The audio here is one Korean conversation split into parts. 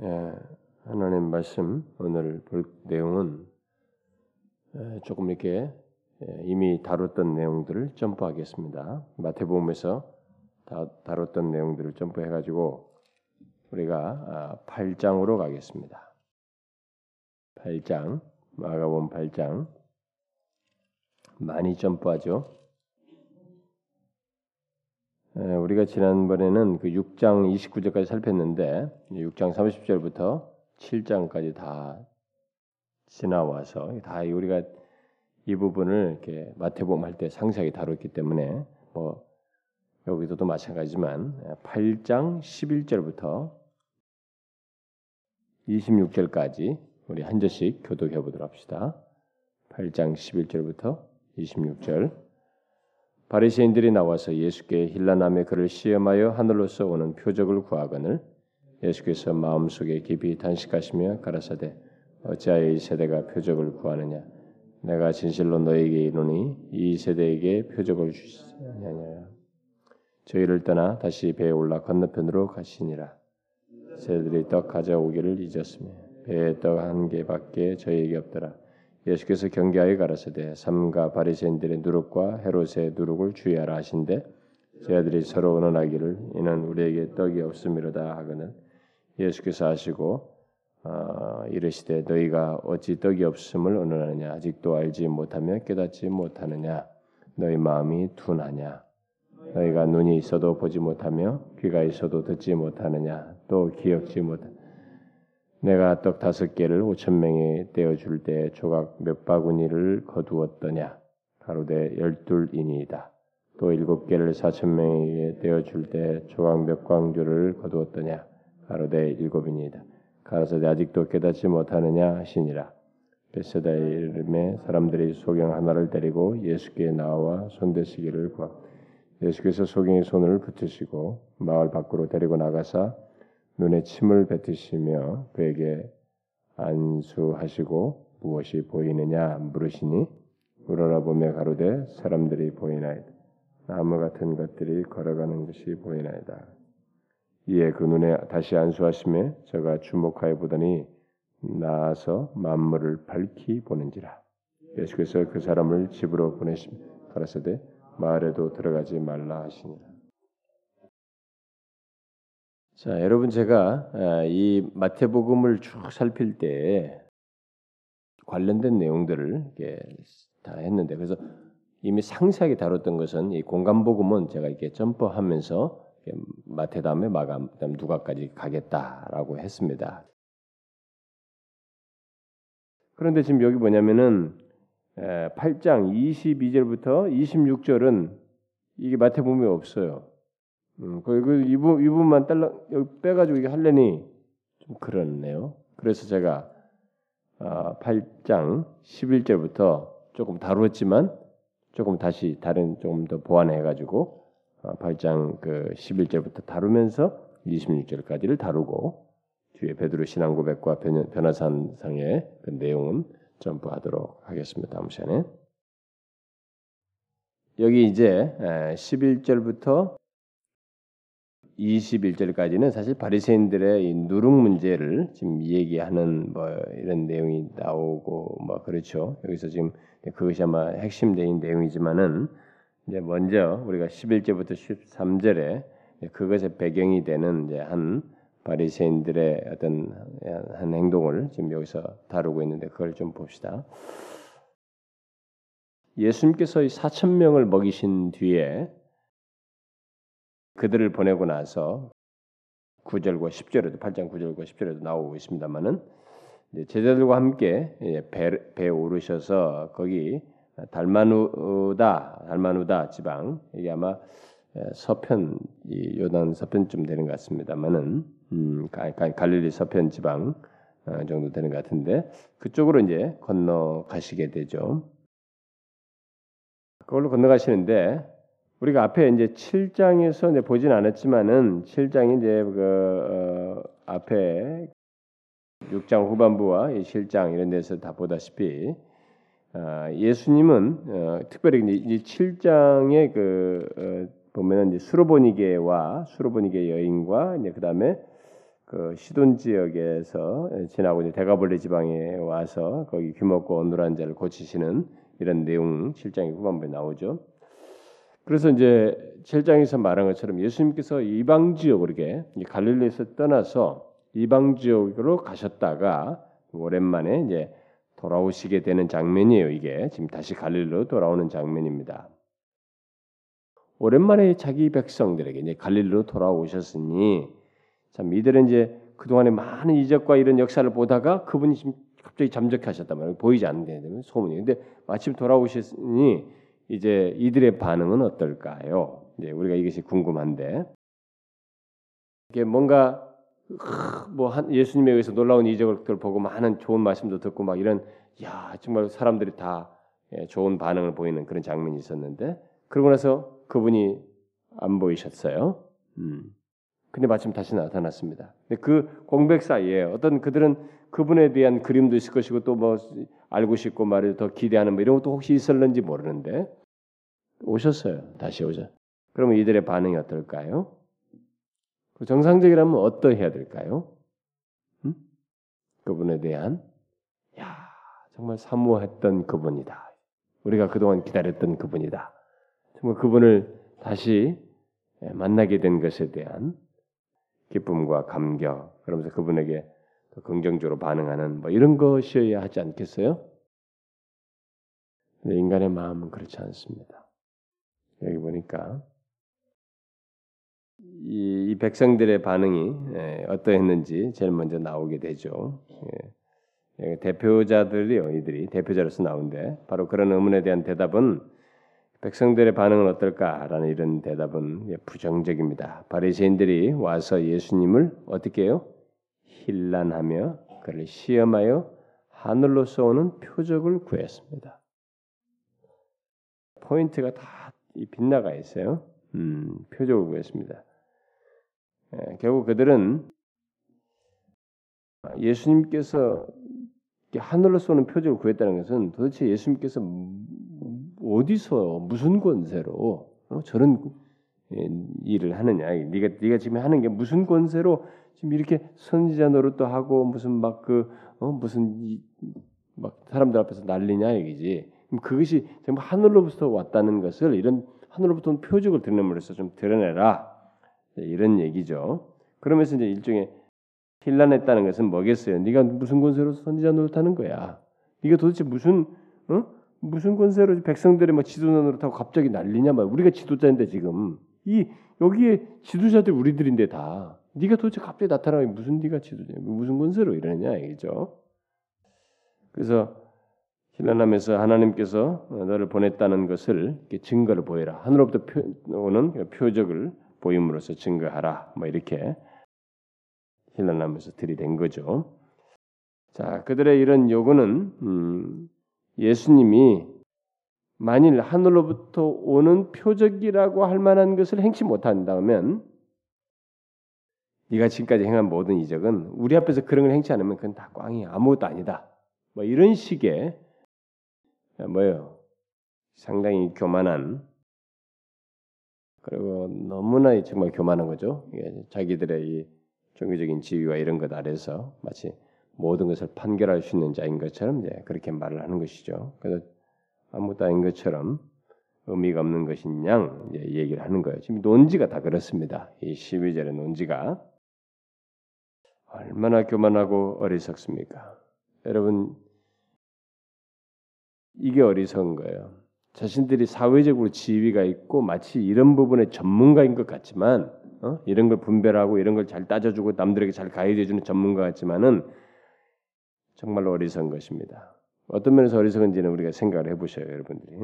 예, 하나님 말씀 오늘 볼 내용은 예, 조금 이렇게 예, 이미 다뤘던 내용들을 점프하겠습니다. 마태복음에서 다, 다뤘던 내용들을 점프해가지고 우리가 8장으로 아, 가겠습니다. 8장 마가복음 8장 많이 점프하죠. 우리가 지난번에는 그 6장 29절까지 살폈는데 6장 30절부터 7장까지 다 지나와서 다 우리가 이 부분을 이렇게 마태복음 할 때 상세하게 다뤘기 때문에 뭐 여기서도 마찬가지지만 8장 11절부터 26절까지 우리 한 절씩 교독해 보도록 합시다. 8장 11절부터 26절 바리새인들이 나와서 예수께 힐라남의 그를 시험하여 하늘로서 오는 표적을 구하거늘 예수께서 마음속에 깊이 단식하시며 가라사대 어찌하여 이 세대가 표적을 구하느냐? 내가 진실로 너에게 이르노니 이 세대에게 표적을 주시느냐 저희를 떠나 다시 배에 올라 건너편으로 가시니라. 새들이 떡 가져오기를 잊었으며 배에 떡 한 개밖에 저희에게 없더라 예수께서 경계하여 가라사대 삼가 바리새인들의 누룩과 헤롯의 누룩을 주의하라 하신데 제 아들이 서로 언언하기를 이는 우리에게 떡이 없음이로다 하거늘 예수께서 하시고 어, 이르시되 너희가 어찌 떡이 없음을 언언하느냐? 아직도 알지 못하며 깨닫지 못하느냐? 너희 마음이 둔하냐? 너희가 눈이 있어도 보지 못하며 귀가 있어도 듣지 못하느냐? 또 기억지 못하느냐 내가 떡 다섯 개를 오천 명에 떼어 줄 때 조각 몇 바구니를 거두었더냐? 가로되 열둘이니이다. 또 일곱 개를 사천 명에게 떼어 줄 때 조각 몇 광주를 거두었더냐? 가로되 일곱이니이다. 가로되 아직도 깨닫지 못하느냐 하시니라. 베세다 이름에 사람들이 소경 하나를 데리고 예수께 나와 손대시기를 구하. 예수께서 소경의 손을 붙으시고 마을 밖으로 데리고 나가사 눈에 침을 뱉으시며 그에게 안수하시고 무엇이 보이느냐 물으시니 우러러 보며 가로되 사람들이 보이나이다. 나무 같은 것들이 걸어가는 것이 보이나이다. 이에 그 눈에 다시 안수하심에 저가 주목하여 보더니 나아서 만물을 밝히 보는지라. 예수께서 그 사람을 집으로 보내심 가라사대 마을에도 들어가지 말라 하시니라. 자, 여러분 제가 아, 이 마태복음을 쭉 살필 때 관련된 내용들을 다 했는데 그래서 이미 상세하게 다뤘던 것은 이 공간복음은 제가 이렇게 점퍼하면서 마태 다음에 마감 그다음 누가까지 가겠다라고 했습니다. 그런데 지금 여기 뭐냐면은 8장 22절부터 26절은 이게 마태복음에 없어요. 음, 그, 그 이부, 이 부분만 딸라 여기 빼가지고 이게 할래니 좀 그렇네요. 그래서 제가 아, 8장 11절부터 조금 다루었지만 조금 다시 다른 조금 더 보완해가지고 아, 8장 그 11절부터 다루면서 26절까지를 다루고 뒤에 베드로 신앙 고백과 변화산상의 그 내용은 점프하도록 하겠습니다. 다음 시간에 여기 이제 11절부터 21절까지는 사실 바리새인들의 이 누룩 문제를 지금 얘기하는 뭐 이런 내용이 나오고 뭐 그렇죠. 여기서 지금 그것이 아마 핵심적인 내용이지만은 이제 먼저 우리가 11절부터 13절에 그것의 배경이 되는 이제 한 바리새인들의 어떤 한 행동을 지금 여기서 다루고 있는데 그걸 좀 봅시다. 예수님께서 4천 명을 먹이신 뒤에 그들을 보내고 나서 9절과 10절에도 8장 9절과 10절에도 나오고 있습니다만은 제자들과 함께 배, 배 오르셔서 거기 달마누다 달마누다 지방 이게 아마 서편 요단 서편쯤 되는 것 같습니다만은 음, 갈릴리 서편 지방 어, 정도 되는 것 같은데 그쪽으로 이제 건너가시게 되죠. 그걸로 건너가시는데 우리가 앞에 이제 7장에서 이제 보진 않았지만은 7장이 이제 그 어, 앞에 6장 후반부와 7장 이런 데서 다 보다시피 어, 예수님은 어, 특별히 이제 7장의 그 어, 보면은 이제 수로보니게와 수로보니게 여인과 이제 그다음에 그 시돈 지역에서 지나고 이제 대가볼레 지방에 와서 거기 귀먹고 어눌한 자를 고치시는 이런 내용 7장의 후반부에 나오죠. 그래서 이제 7장에서 말한 것처럼 예수님께서 이방 지역으로 이렇게 갈릴리에서 떠나서 이방 지역으로 가셨다가 오랜만에 이제 돌아오시게 되는 장면이에요. 이게 지금 다시 갈릴리로 돌아오는 장면입니다. 오랜만에 자기 백성들에게 이제 갈릴리로 돌아오셨으니 참 이들은 이제 그동안에 많은 이적과 이런 역사를 보다가 그분이 지금 갑자기 잠적하셨단 말이에요. 보이지 않는 소문이. 근데 마침 돌아오셨으니 이제 이들의 반응은 어떨까요? 이제 우리가 이것이 궁금한데 이게 뭔가 뭐 예수님에 의해서 놀라운 이적을 보고 많은 좋은 말씀도 듣고 막 이런 야 정말 사람들이 다 예, 좋은 반응을 보이는 그런 장면이 있었는데 그러고 나서 그분이 안 보이셨어요. 음. 근데 마침 다시 나타났습니다. 근데 그 공백 사이에 어떤 그들은 그분에 대한 그림도 있을 것이고 또 뭐 알고 싶고 말을 더 기대하는 뭐 이런 것도 혹시 있었는지 모르는데 오셨어요. 다시 오죠. 그러면 이들의 반응이 어떨까요? 그 정상적이라면 어떠해야 될까요? 음? 그분에 대한 야 정말 사모했던 그분이다. 우리가 그동안 기다렸던 그분이다. 정말 그분을 다시 만나게 된 것에 대한 기쁨과 감격, 그러면서 그분에게 긍정적으로 반응하는 뭐 이런 것이어야 하지 않겠어요? 근데 인간의 마음은 그렇지 않습니다. 여기 보니까 이, 이 백성들의 반응이 예, 어떠했는지 제일 먼저 나오게 되죠. 예, 대표자들이요, 이들이 대표자로서 나오는데 바로 그런 의문에 대한 대답은 백성들의 반응은 어떨까라는 이런 대답은 부정적입니다. 바리새인들이 와서 예수님을 어떻게 해요? 힐난하며 그를 시험하여 하늘로서 오는 표적을 구했습니다. 포인트가 다 빗나가 있어요. 음, 표적을 구했습니다. 예, 결국 그들은 예수님께서 하늘로 쏘는 표적을 구했다는 것은 도대체 예수님께서 어디서 무슨 권세로 어? 저런 예, 일을 하느냐? 네가 네가 지금 하는 게 무슨 권세로 지금 이렇게 선지자 노릇도 하고 무슨 막그 어? 무슨 이, 막 사람들 앞에서 난리냐 얘기지. 그것이 전부 하늘로부터 왔다는 것을 이런 하늘로부터 온 표적을 드러내므로써 좀 드러내라 이런 얘기죠. 그러면서 이제 일종의 힐난했다는 것은 뭐겠어요? 네가 무슨 권세로 선지자 노릇하는 거야? 네가 도대체 무슨 어? 무슨 권세로 백성들의 뭐 지도자로 타고 갑자기 난리냐 말. 우리가 지도자인데 지금 이 여기에 지도자들 우리들인데 다 네가 도대체 갑자기 나타나면 무슨 네가 지도자 무슨 권세로 이러느냐 이죠. 그래서 힐난하면서 하나님께서 너를 보냈다는 것을 증거를 보여라. 하늘로부터 표, 오는 그 표적을 보임으로써 증거하라. 뭐 이렇게 힐난하면서 들이댄 거죠. 자, 그들의 이런 요구는 음, 예수님이 만일 하늘로부터 오는 표적이라고 할 만한 것을 행치 못한다면 네가 지금까지 행한 모든 이적은 우리 앞에서 그런 걸 행치 않으면 그건 다 꽝이 아무것도 아니다. 뭐 이런 식의 뭐요 상당히 교만한 그리고 너무나 정말 교만한 거죠. 자기들의 이 종교적인 지위와 이런 것 아래서 마치 모든 것을 판결할 수 있는 자인 것처럼 이제 그렇게 말을 하는 것이죠. 그래서 아무것도 아닌 것처럼 의미가 없는 것인 양 얘기를 하는 거예요. 지금 논지가 다 그렇습니다. 이 12절의 논지가 얼마나 교만하고 어리석습니까? 여러분 이게 어리석은 거예요. 자신들이 사회적으로 지위가 있고 마치 이런 부분에 전문가인 것 같지만 어? 이런 걸 분별하고 이런 걸 잘 따져주고 남들에게 잘 가이드해주는 전문가 같지만은 정말로 어리석은 것입니다. 어떤 면에서 어리석은지는 우리가 생각을 해보셔요, 여러분들이.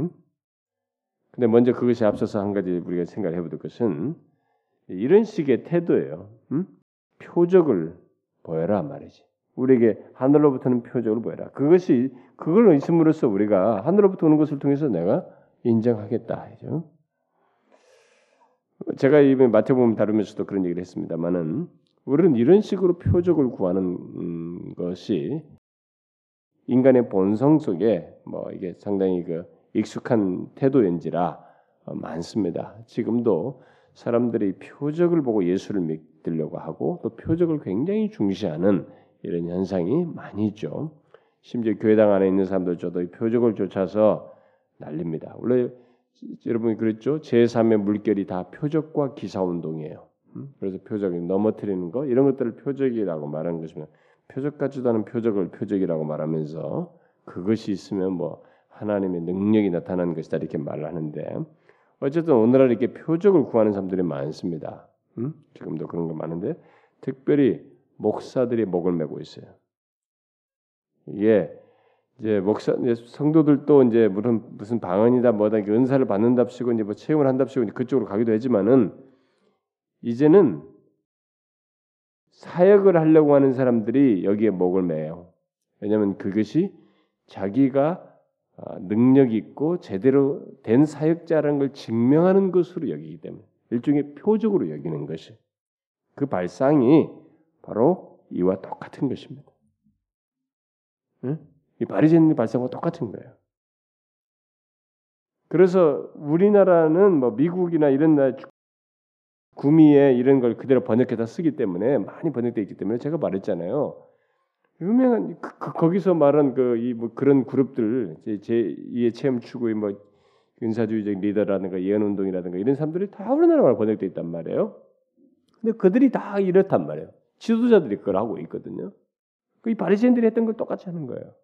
근데 먼저 그것이 앞서서 한 가지 우리가 생각을 해볼 것은 이런 식의 태도예요. 음? 표적을 보여라 말이지. 우리에게 하늘로부터는 표적을 보여라. 그것이 그걸 있음으로써 우리가 하늘로부터 오는 것을 통해서 내가 인정하겠다. 이죠. 제가 이번에 마태복음 다루면서도 그런 얘기를 했습니다만은 우리는 이런 식으로 표적을 구하는 음, 것이 인간의 본성 속에 뭐 이게 상당히 그 익숙한 태도인지라 어, 많습니다. 지금도 사람들이 표적을 보고 예수를 믿, 깃들려고 하고 또 표적을 굉장히 중시하는 이런 현상이 많이 있죠. 심지어 교회당 안에 있는 사람들조차도 이 표적을 쫓아서 난립니다. 원래 여러분이 그랬죠? 제3의 물결이 다 표적과 기사 운동이에요. 음? 그래서 표적이 넘어뜨리는 거 이런 것들을 표적이라고 말하는 것이면 표적 같지도 않은 표적을 표적이라고 말하면서 그것이 있으면 뭐 하나님의 능력이 나타나는 것이다 이렇게 말을 하는데 어쨌든 오늘날 이렇게 표적을 구하는 사람들이 많습니다. 음? 지금도 그런 거 많은데 특별히 목사들이 목을 메고 있어요. 이게 이제 목사 이제 성도들도 이제 무슨 무슨 방언이다 뭐다 은사를 받는답시고 이제 뭐 체험을 한답시고 그쪽으로 가기도 하지만은 이제는 사역을 하려고 하는 사람들이 여기에 목을 매요. 왜냐하면 그것이 자기가 아, 능력 있고 제대로 된 사역자라는 걸 증명하는 것으로 여기기 때문에 일종의 표적으로 여기는 것이 그 발상이 바로 이와 똑같은 것입니다. 응? 이 바리새인의 발상과 똑같은 거예요. 그래서 우리나라는 뭐 미국이나 이런 나 구미에 이런 걸 그대로 번역해서 쓰기 때문에 많이 번역되어 있기 때문에 제가 말했잖아요. 유명한 그, 그, 거기서 말한 그 이 뭐 그런 그룹들 제 이해 체험 추구의 뭐 은사주의적 리더라든가 예언 운동이라든가 이런 사람들이 다 우리나라로 번역돼 있단 말이에요. 근데 그들이 다 이렇단 말이에요. 지도자들이 그걸 하고 있거든요. 그 바리새인들이 했던 걸 똑같이 하는 거예요.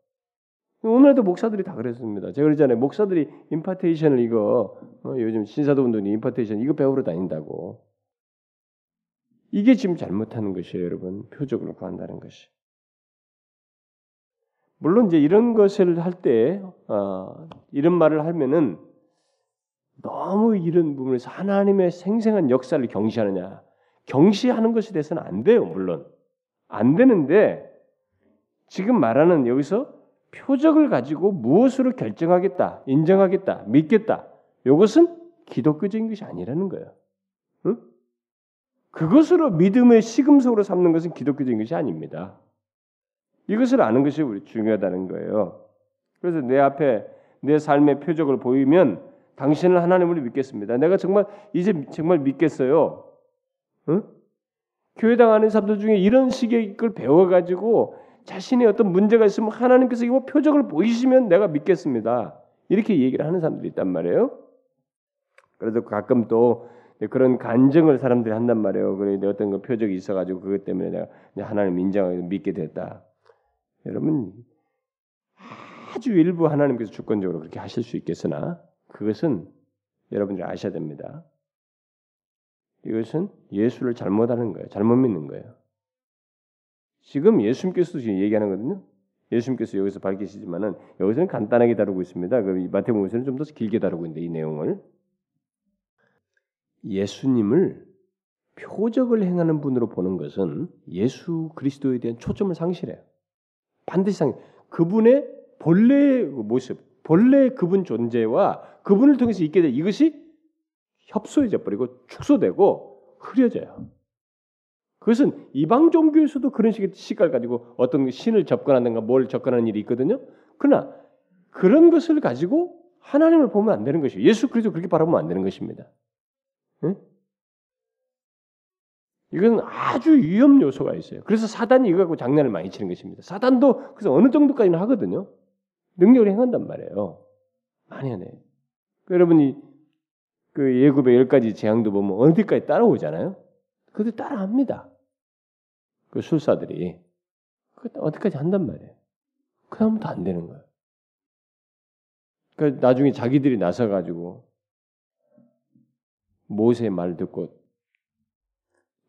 오늘도 목사들이 다 그랬습니다. 제가 그러잖아요. 목사들이 임파테이션을 이거 어, 요즘 신사도 운동이 임파테이션 이거 배우러 다닌다고. 이게 지금 잘못하는 것이에요, 여러분. 표적으로 구한다는 것이. 물론 이제 이런 것을 할때 어, 이런 말을 하면은 너무 이런 부분에서 하나님의 생생한 역사를 경시하느냐 경시하는 것에 대해서는 안 돼요 물론 안 되는데 지금 말하는 여기서 표적을 가지고 무엇으로 결정하겠다 인정하겠다 믿겠다 이것은 기독교적인 것이 아니라는 거예요 응? 그것으로 믿음의 시금석으로 삼는 것은 기독교적인 것이 아닙니다 이것을 아는 것이 우리 중요하다는 거예요. 그래서 내 앞에 내 삶의 표적을 보이면 당신은 하나님을 믿겠습니다. 내가 정말 이제 정말 믿겠어요. 응? 교회 당 하는 사람들 중에 이런 식의 걸 배워가지고 자신의 어떤 문제가 있으면 하나님께서 이거 표적을 보이시면 내가 믿겠습니다. 이렇게 얘기를 하는 사람들이 있단 말이에요. 그래도 가끔 또 그런 간증을 사람들이 한단 말이에요. 그래 어떤 그 표적이 있어가지고 그것 때문에 내가 하나님 인정하고 믿게 됐다. 여러분 아주 일부 하나님께서 주권적으로 그렇게 하실 수 있겠으나 그것은 여러분들이 아셔야 됩니다. 이것은 예수를 잘못하는 거예요. 잘못 믿는 거예요. 지금 예수님께서도 지금 얘기하는 거거든요. 예수님께서 여기서 밝히시지만은 여기서는 간단하게 다루고 있습니다. 그 마태복음에서는 좀 더 길게 다루고 있는데 이 내용을 예수님을 표적을 행하는 분으로 보는 것은 예수 그리스도에 대한 초점을 상실해요. 반드시 상 그분의 본래 모습, 본래 그분 존재와 그분을 통해서 있게 될 이것이 협소해져 버리고 축소되고 흐려져요. 그것은 이방 종교에서도 그런 식의 시각을 가지고 어떤 신을 접근하는가 뭘 접근하는 일이 있거든요. 그러나 그런 것을 가지고 하나님을 보면 안 되는 것이에요. 예수 그리스도 그렇게 바라보면 안 되는 것입니다. 응? 이건 아주 위험 요소가 있어요. 그래서 사단이 이거 갖고 장난을 많이 치는 것입니다. 사단도 그래서 어느 정도까지는 하거든요. 능력을 행한단 말이에요. 많이 하네. 그 여러분이 그 예굽의 열 가지 재앙도 보면 어디까지 따라오잖아요. 그들 따라합니다. 그 술사들이 그 어디까지 한단 말이에요. 그 다음부터 안 되는 거예요. 그 나중에 자기들이 나서 가지고 모세의 말 듣고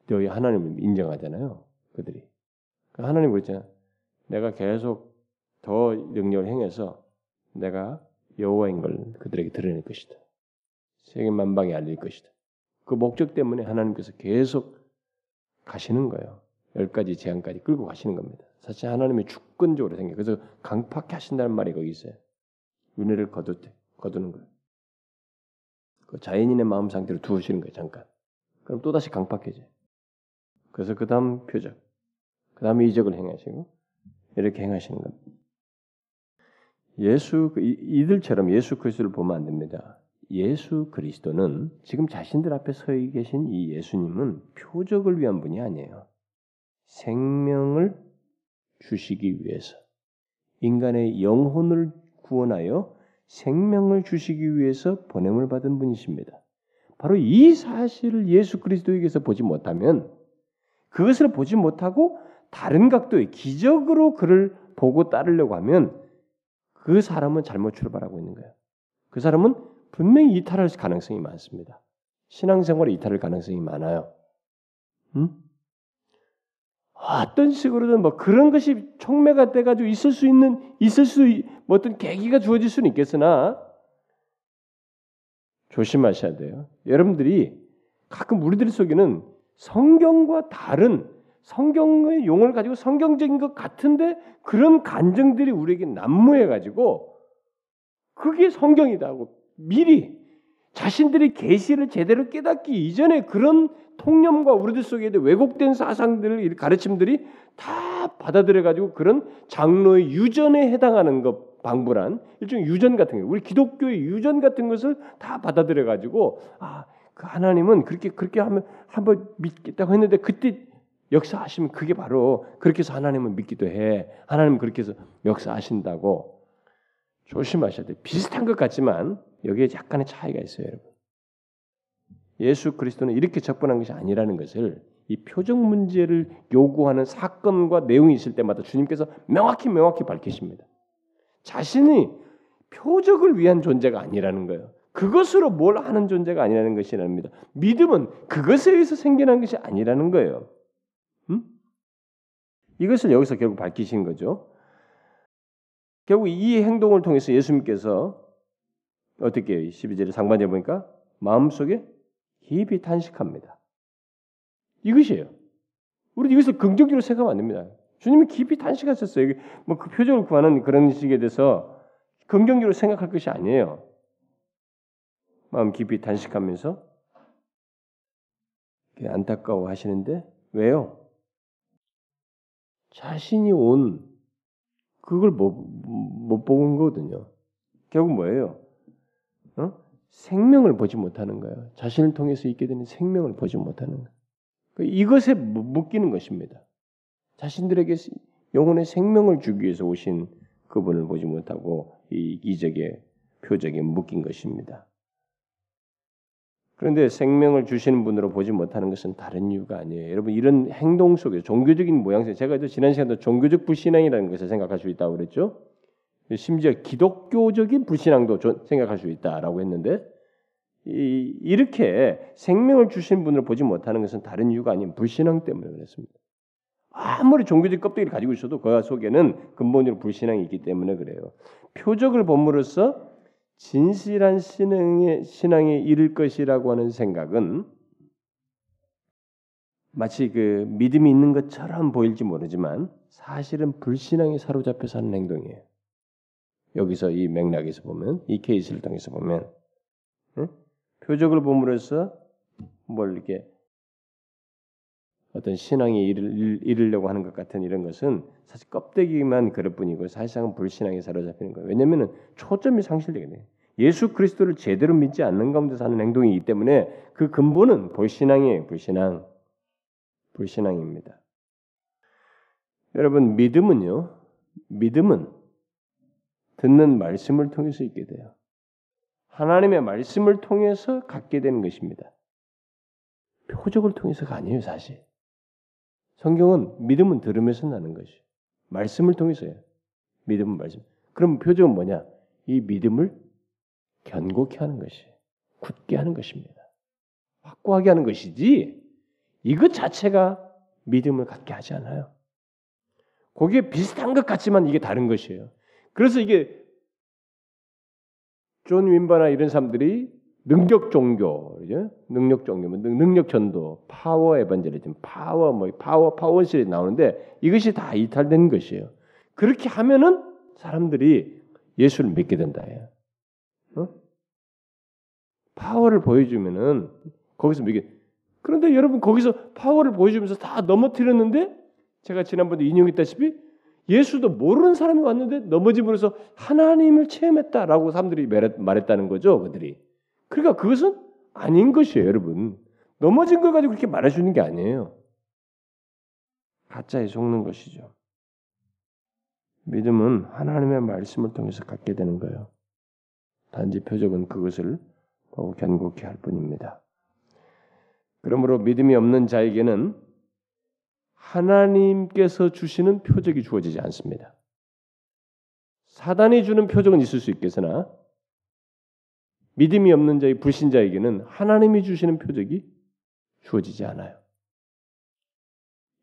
너희 하나님을 인정하잖아요. 그들이. 그 하나님 그랬잖아. 내가 계속 더 능력을 행해서 내가 여호와인 걸 그들에게 드러낼 것이다. 세계 만방에 알릴 것이다. 그 목적 때문에 하나님께서 계속 가시는 거예요. 열 가지 재앙까지 끌고 가시는 겁니다. 사실 하나님이 주권적으로 생겨. 그래서 강팍해 하신다는 말이 거기 있어요. 은혜를 거두되 거두는 거예요. 그 자연인의 마음 상태로 두시는 거예요. 잠깐. 그럼 또 다시 강팍해져요. 그래서 그 다음 표적, 그 다음 이적을 행하시고 이렇게 행하시는 겁니다. 예수 그 이들처럼 예수 그리스도를 보면 안 됩니다. 예수 그리스도는 지금 자신들 앞에 서 계신 이 예수님은 표적을 위한 분이 아니에요. 생명을 주시기 위해서 인간의 영혼을 구원하여 생명을 주시기 위해서 보냄을 받은 분이십니다. 바로 이 사실을 예수 그리스도에게서 보지 못하면 그것을 보지 못하고 다른 각도의 기적으로 그를 보고 따르려고 하면 그 사람은 잘못 출발하고 있는 거예요. 그 사람은 분명히 이탈할 가능성이 많습니다. 신앙생활에 이탈할 가능성이 많아요. 음? 어떤 식으로든 뭐 그런 것이 촉매가 돼가지고 있을 수 있는 있을 수 뭐 어떤 계기가 주어질 수는 있겠으나 조심하셔야 돼요. 여러분들이 가끔 우리들 속에는 성경과 다른 성경의 용어를 가지고 성경적인 것 같은데 그런 간정들이 우리에게 난무해 가지고 그게 성경이다 하고 미리 자신들이 계시를 제대로 깨닫기 이전에 그런 통념과 우리들 속에 왜곡된 사상들 가르침들이 다 받아들여 가지고 그런 장로의 유전에 해당하는 것 방불한 일종의 유전 같은 거 우리 기독교의 유전 같은 것을 다 받아들여 가지고 아 그 하나님은 그렇게 그렇게 하면 한번 믿겠다고 했는데 그때 역사하시면 그게 바로 그렇게 해서 하나님을 믿기도 해. 하나님 그렇게 해서 역사하신다고 조심하셔야 돼 비슷한 것 같지만 여기에 약간의 차이가 있어요, 여러분. 예수 그리스도는 이렇게 접근한 것이 아니라는 것을 이 표적 문제를 요구하는 사건과 내용이 있을 때마다 주님께서 명확히 명확히 밝히십니다. 자신이 표적을 위한 존재가 아니라는 거예요. 그것으로 뭘 하는 존재가 아니라는 것이랍니다. 믿음은 그것에 의해서 생겨난 것이 아니라는 거예요. 음? 이것을 여기서 결국 밝히신 거죠. 결국 이 행동을 통해서 예수님께서 어떻게 해요? 12절의 상반절 보니까 마음속에 깊이 탄식합니다. 이것이에요. 우리 이것을 긍정적으로 생각하면 안 됩니다. 주님이 깊이 탄식하셨어요. 뭐그 표적을 구하는 그런 식에 대해서 긍정적으로 생각할 것이 아니에요. 마음 깊이 탄식하면서 안타까워 하시는데 왜요? 자신이 온 그걸 못, 못본 거거든요. 결국 뭐예요? 어? 생명을 보지 못하는 거예요. 자신을 통해서 있게 되는 생명을 보지 못하는 거예요. 그 이것에 묶이는 것입니다. 자신들에게 영혼의 생명을 주기 위해서 오신 그분을 보지 못하고 이 기적의 표적에 묶인 것입니다. 그런데 생명을 주시는 분으로 보지 못하는 것은 다른 이유가 아니에요. 여러분 이런 행동 속에 종교적인 모양새 제가 지난 시간에 종교적 불신앙이라는 것을 생각할 수 있다고 그랬죠. 심지어 기독교적인 불신앙도 생각할 수 있다라고 했는데 이, 이렇게 생명을 주신 분을 보지 못하는 것은 다른 이유가 아닌 불신앙 때문에 그렇습니다. 아무리 종교적 껍데기를 가지고 있어도 그 속에는 근본적으로 불신앙이 있기 때문에 그래요. 표적을 본으로써 진실한 신앙에, 신앙에 이를 것이라고 하는 생각은 마치 그 믿음이 있는 것처럼 보일지 모르지만 사실은 불신앙에 사로잡혀 사는 행동이에요. 여기서 이 맥락에서 보면 이 케이스를 통해서 보면 응? 표적을 보므로써 뭘 이렇게 어떤 신앙에 이를, 이르 려고 하는 것 같은 이런 것은 사실 껍데기만 그럴 뿐이고 사실상 불신앙에 사로잡히는 거예요. 왜냐하면 초점이 상실되겠네. 예수 그리스도를 제대로 믿지 않는 가운데 사는 행동이기 때문에 그 근본은 불신앙이에요. 불신앙. 불신앙입니다. 여러분 믿음은요. 믿음은 듣는 말씀을 통해서 있게 돼요. 하나님의 말씀을 통해서 갖게 되는 것입니다. 표적을 통해서가 아니에요, 사실. 성경은 믿음은 들으면서 나는 것이. 말씀을 통해서요. 믿음은 말씀. 그럼 표적은 뭐냐? 이 믿음을 견고케 하는 것이, 굳게 하는 것입니다. 확고하게 하는 것이지 이것 자체가 믿음을 갖게 하지 않아요. 거기에 비슷한 것 같지만 이게 다른 것이에요. 그래서 이게 존 윔버나 이런 사람들이 능력 종교, 그죠? 능력 종교, 뭐 능력 전도, 파워 에반젤리즘, 파워 뭐 파워 파워실이 나오는데 이것이 다 이탈된 것이에요. 그렇게 하면은 사람들이 예수를 믿게 된다예요. 어? 파워를 보여주면은 거기서 믿게. 그런데 여러분 거기서 파워를 보여주면서 다 넘어뜨렸는데 제가 지난번에 인용했다시피 예수도 모르는 사람이 왔는데 넘어짐으로써 하나님을 체험했다라고 사람들이 말했다는 거죠. 그들이 그러니까 그것은 아닌 것이에요, 여러분. 넘어진 걸 가지고 그렇게 말해주는 게 아니에요. 가짜에 속는 것이죠. 믿음은 하나님의 말씀을 통해서 갖게 되는 거예요. 단지 표적은 그것을 더욱 견고케 할 뿐입니다. 그러므로 믿음이 없는 자에게는 하나님께서 주시는 표적이 주어지지 않습니다. 사단이 주는 표적은 있을 수 있겠으나 믿음이 없는 자의 불신자에게는 하나님이 주시는 표적이 주어지지 않아요.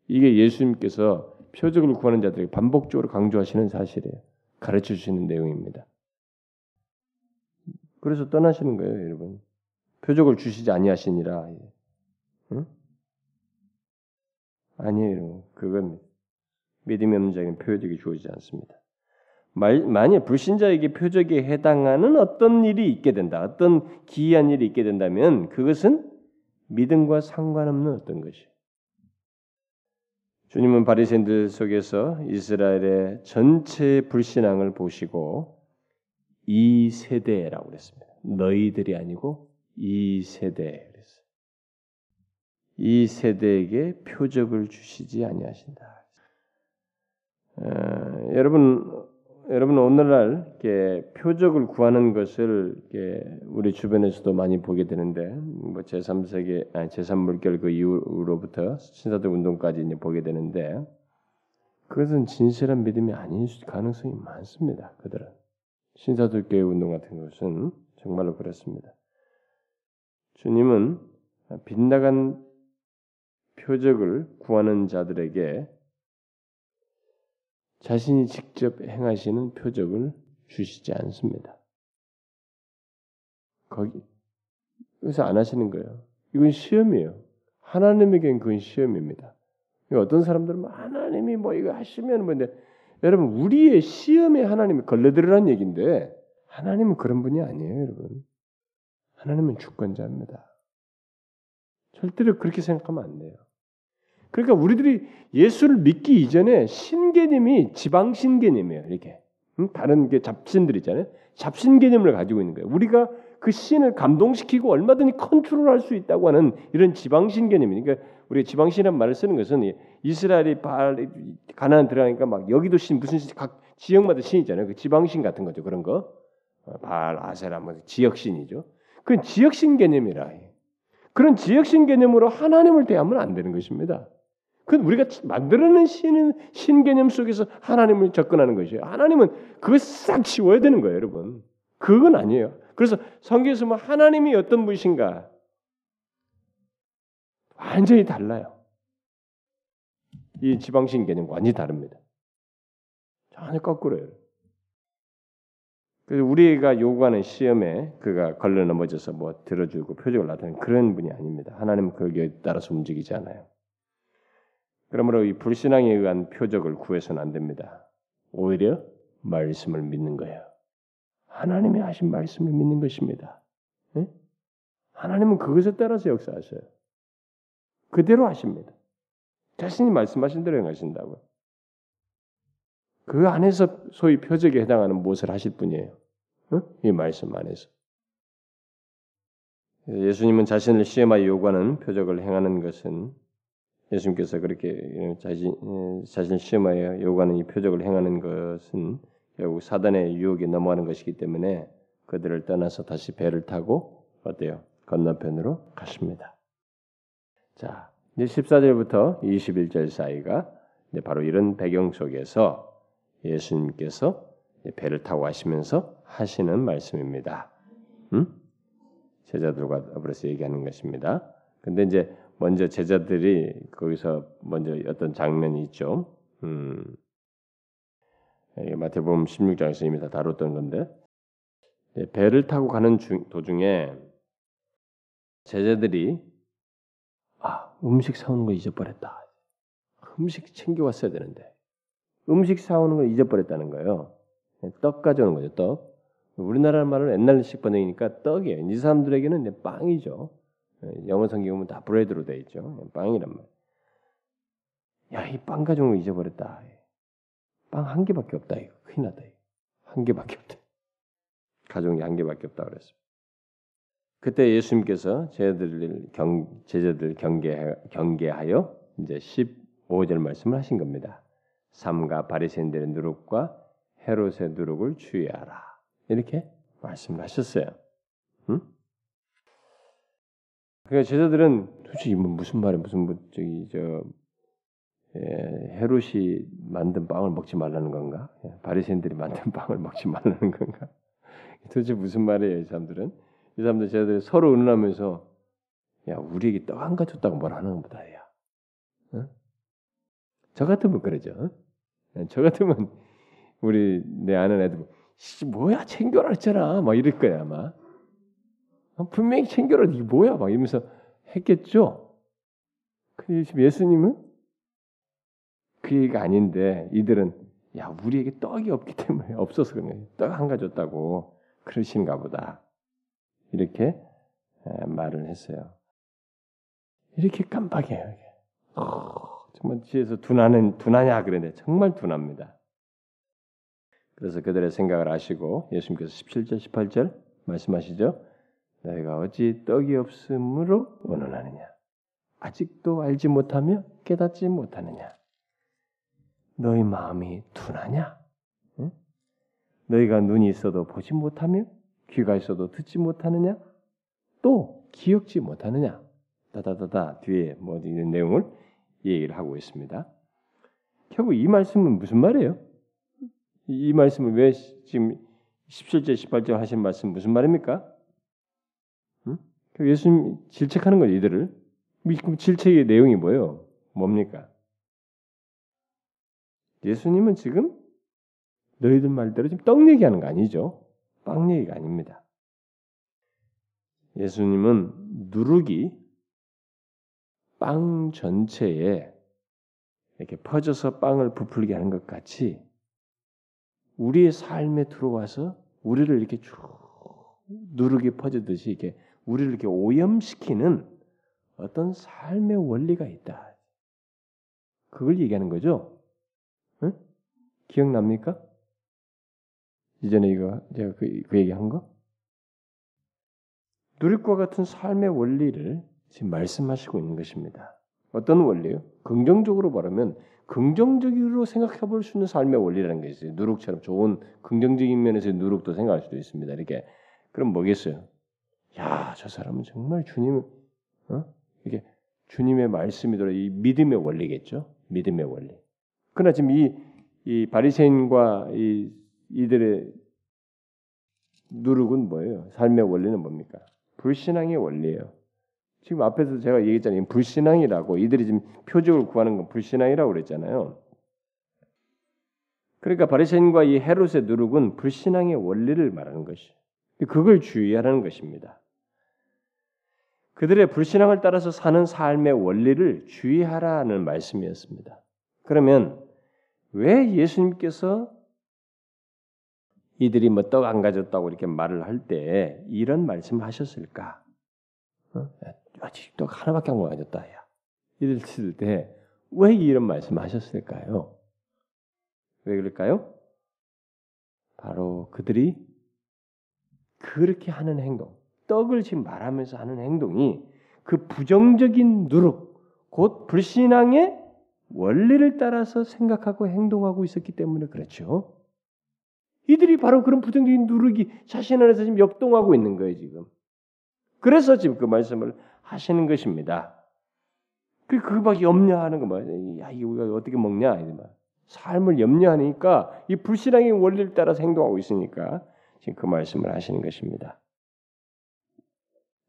이게 예수님께서 표적을 구하는 자들에게 반복적으로 강조하시는 사실이에요. 가르쳐 주시는 내용입니다. 그래서 떠나시는 거예요, 여러분. 표적을 주시지 아니하시니라. 응? 아니에요. 그건 믿음이 없는 자에게는 표적이 주어지지 않습니다. 만약 불신자에게 표적에 해당하는 어떤 일이 있게 된다, 어떤 기이한 일이 있게 된다면 그것은 믿음과 상관없는 어떤 것이에요. 주님은 바리새인들 속에서 이스라엘의 전체 불신앙을 보시고 이 세대라고 그랬습니다. 너희들이 아니고 이 세대 그랬어요. 이 세대에게 표적을 주시지 아니하신다. 어, 여러분 여러분 오늘날 표적을 구하는 것을 우리 주변에서도 많이 보게 되는데 뭐 제3세계 아니 제3물결 그 이후로부터 신사도 운동까지 이제 보게 되는데 그것은 진실한 믿음이 아닌 가능성이 많습니다. 그들은 신사도교회 운동 같은 것은 정말로 그렇습니다. 주님은 빗나간 표적을 구하는 자들에게 자신이 직접 행하시는 표적을 주시지 않습니다. 거기 그래서 안 하시는 거예요. 이건 시험이에요. 하나님에겐 그건 시험입니다. 어떤 사람들은 뭐 하나님이 뭐 이거 하시면 뭐데 여러분 우리의 시험에 하나님이 걸려들으란 얘기인데 하나님은 그런 분이 아니에요, 여러분. 하나님은 주권자입니다. 절대로 그렇게 생각하면 안 돼요. 그러니까 우리들이 예수를 믿기 이전에 신개념이 지방 신 개념이에요. 이렇게 다른 게 잡신들 있잖아요. 잡신 개념을 가지고 있는 거예요. 우리가 그 신을 감동시키고 얼마든지 컨트롤할 수 있다고 하는 이런 지방신 개념이니까 그러니까 우리 지방신이라는 말을 쓰는 것은 이스라엘이 발 가나안 들어가니까 막 여기도 신 무슨 신, 각 지역마다 신 있잖아요. 그 지방신 같은 거죠. 그런 거. 어, 발 아세라 뭐 지역신이죠. 그 지역신 개념이라. 그런 지역신 개념으로 하나님을 대하면 안 되는 것입니다. 그건 우리가 만들어낸 신, 신 개념 속에서 하나님을 접근하는 것이에요. 하나님은 그걸 싹 지워야 되는 거예요, 여러분. 그건 아니에요. 그래서 성경에서 뭐 하나님이 어떤 분이신가 완전히 달라요. 이 지방신 개념과 완전히 다릅니다. 전혀 거꾸로예요. 그래서 우리가 요구하는 시험에 그가 걸려 넘어져서 뭐 들어주고 표적을 나타내는 그런 분이 아닙니다. 하나님은 거기에 따라서 움직이지 않아요. 그러므로 이 불신앙에 의한 표적을 구해서는 안 됩니다. 오히려 말씀을 믿는 거예요. 하나님이 하신 말씀을 믿는 것입니다. 네? 하나님은 그것에 따라서 역사하셔요. 그대로 하십니다. 자신이 말씀하신 대로 행하신다고요. 그 안에서 소위 표적에 해당하는 무엇을 하실 분이에요. 어? 이 말씀 안에서. 예수님은 자신을 시험하여 요구하는 표적을 행하는 것은 예수님께서 그렇게 자신 자신 시험하여 요구하는 이 표적을 행하는 것은 결국 사단의 유혹에 넘어가는 것이기 때문에 그들을 떠나서 다시 배를 타고 어때요? 건너편으로 가십니다. 자, 이제 14절부터 21절 사이가 바로 이런 배경 속에서 예수님께서 배를 타고 가시면서 하시는 말씀입니다. 음? 제자들과 더불어서 얘기하는 것입니다. 근데 이제 먼저 제자들이 거기서 먼저 어떤 장면이 있죠. 음, 마태복음 16장에서 이미 다 다뤘던 건데 배를 타고 가는 중, 도중에 제자들이 아 음식 사오는 거 잊어버렸다. 음식 챙겨왔어야 되는데 음식 사오는 걸 잊어버렸다는 거예요. 떡 가져오는 거죠. 떡. 우리나라 말은 옛날식 번역이니까 떡이에요. 이 사람들에게는 빵이죠. 영어 성경 보면 다 브레드로 돼 있죠. 빵이란 말. 야, 이 빵 가져온 거 잊어버렸다. 빵 한 개밖에 없다. 이거 큰일 났다. 이거. 한 개밖에 없다. 가져온 게 한 개밖에 없다 그랬어. 그때 예수님께서 제자들 경 제자들 경계 경계하여 이제 15절 말씀을 하신 겁니다. 삼가 바리새인들의 누룩과 헤롯의 누룩을 주의하라. 이렇게 말씀을 하셨어요. 응? 그러니까 제자들은 도대체 이건 무슨 말이 무슨 뭐 저기 저 예, 헤롯이 만든 빵을 먹지 말라는 건가? 예, 바리새인들이 만든 빵을 먹지 말라는 건가? 도대체 무슨 말이에요, 이 사람들은? 이 사람들 제자들이 서로 의논하면서 야 우리에게 떡 한 가졌다고 뭘 하는 것보다 야. 어? 저 같으면 그러죠. 어? 저 같으면 우리 내 아는 애들 뭐야 챙겨라 했잖아 막 이럴 거야 아마. 어, 분명히 챙겨라 이게 뭐야 막 이러면서 했겠죠. 근데 지금 예수님은 그 얘기가 아닌데 이들은 야 우리에게 떡이 없기 때문에 없어서 그냥 떡한 가졌다고 그러신가 보다. 이렇게 말을 했어요. 이렇게 깜빡해요. 어, 정말 뒤에서 둔하는 둔하냐 그런데 정말 둔합니다. 그래서 그들의 생각을 아시고 예수님께서 17절 18절 말씀하시죠. 너희가 어찌 떡이 없으므로 원원하느냐? 아직도 알지 못하며 깨닫지 못하느냐? 너희 마음이 둔하냐? 응? 너희가 눈이 있어도 보지 못하며 귀가 있어도 듣지 못하느냐? 또 기억지 못하느냐? 다다다다 뒤에 뭐 있는 내용을 얘기를 하고 있습니다. 결국 이 말씀은 무슨 말이에요? 이 말씀을 왜 지금 17절 18절 하신 말씀 무슨 말입니까? 응? 예수님 질책하는 거죠, 이들을. 그럼 질책의 내용이 뭐예요? 뭡니까? 예수님은 지금 너희들 말대로 지금 떡 얘기하는 거 아니죠? 빵 얘기가 아닙니다. 예수님은 누룩이 빵 전체에 이렇게 퍼져서 빵을 부풀게 하는 것 같이 우리의 삶에 들어와서 우리를 이렇게 쭉 누룩이 퍼지듯이 이렇게 우리를 이렇게 오염시키는 어떤 삶의 원리가 있다. 그걸 얘기하는 거죠. 응? 기억납니까? 이전에 이거 제가 그, 그 얘기한 거? 누릿과 같은 삶의 원리를 지금 말씀하시고 있는 것입니다. 어떤 원리요? 긍정적으로 말하면 긍정적으로 생각해 볼 수 있는 삶의 원리라는 게 있어요. 누룩처럼 좋은 긍정적인 면에서 누룩도 생각할 수도 있습니다. 이렇게 그럼 뭐겠어요? 야, 저 사람은 정말 주님, 어? 이게 주님의 말씀이 들어 이 믿음의 원리겠죠. 믿음의 원리. 그러나 지금 이, 이 바리새인과 이 이들의 누룩은 뭐예요? 삶의 원리는 뭡니까? 불신앙의 원리예요. 지금 앞에서 제가 얘기했잖아요. 불신앙이라고 이들이 지금 표적을 구하는 건 불신앙이라고 그랬잖아요. 그러니까 바리새인과 이 헤롯의 누룩은 불신앙의 원리를 말하는 것이. 그걸 주의하라는 것입니다. 그들의 불신앙을 따라서 사는 삶의 원리를 주의하라는 말씀이었습니다. 그러면 왜 예수님께서 이들이 뭐 떡 안 가졌다고 이렇게 말을 할 때 이런 말씀을 하셨을까? 어? 아직 떡 하나밖에 안 가졌다. 야. 이랬을 때왜 이런 말씀을 하셨을까요? 왜 그럴까요? 바로 그들이 그렇게 하는 행동, 떡을 지금 말하면서 하는 행동이 그 부정적인 누룩, 곧 불신앙의 원리를 따라서 생각하고 행동하고 있었기 때문에 그렇죠. 이들이 바로 그런 부정적인 누룩이 자신 안에서 지금 역동하고 있는 거예요, 지금. 그래서 지금 그 말씀을 하시는 것입니다. 그, 그밖에 염려하는 거 뭐야? 야, 이거 우리가 어떻게 먹냐? 삶을 염려하니까 이 불신앙의 원리를 따라서 행동하고 있으니까 지금 그 말씀을 하시는 것입니다.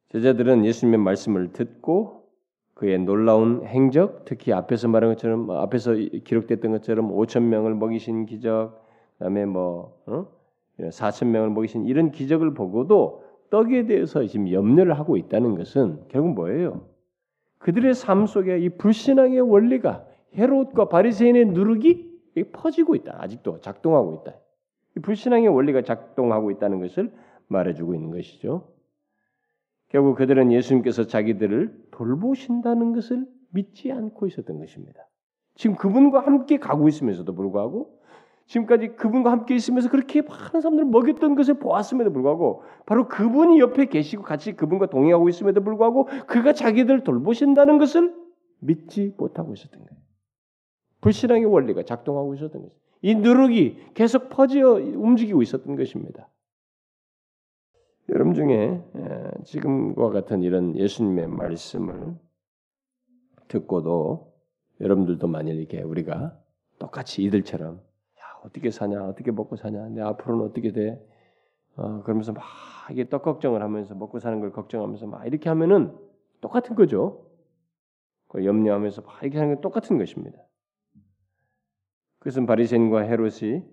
제자들은 예수님의 말씀을 듣고 그의 놀라운 행적, 특히 앞에서 말한 것처럼 앞에서 기록됐던 것처럼 5천 명을 먹이신 기적, 그다음에 뭐 어? 4천 명을 먹이신 이런 기적을 보고도 떡에 대해서 지금 염려를 하고 있다는 것은 결국 뭐예요? 그들의 삶 속에 이 불신앙의 원리가 헤롯과 바리새인의 누룩이 퍼지고 있다. 아직도 작동하고 있다. 이 불신앙의 원리가 작동하고 있다는 것을 말해주고 있는 것이죠. 결국 그들은 예수님께서 자기들을 돌보신다는 것을 믿지 않고 있었던 것입니다. 지금 그분과 함께 가고 있으면서도 불구하고 지금까지 그분과 함께 있으면서 그렇게 많은 사람들을 먹였던 것을 보았음에도 불구하고 바로 그분이 옆에 계시고 같이 그분과 동행하고 있음에도 불구하고 그가 자기들 돌보신다는 것을 믿지 못하고 있었던 거예요. 불신앙의 원리가 작동하고 있었던 것이. 이 누룩이 계속 퍼져 움직이고 있었던 것입니다. 여러분 중에 지금과 같은 이런 예수님의 말씀을 듣고도 여러분들도 만일 이렇게 우리가 똑같이 이들처럼 야 어떻게 사냐 어떻게 먹고 사냐 내 앞으로는 어떻게 돼 어, 그러면서 막 이게 떡 걱정을 하면서 먹고 사는 걸 걱정하면서 막 이렇게 하면은 똑같은 거죠. 그 염려하면서 막 이렇게 하는 건 똑같은 것입니다. 그것은 바리새인과 헤롯이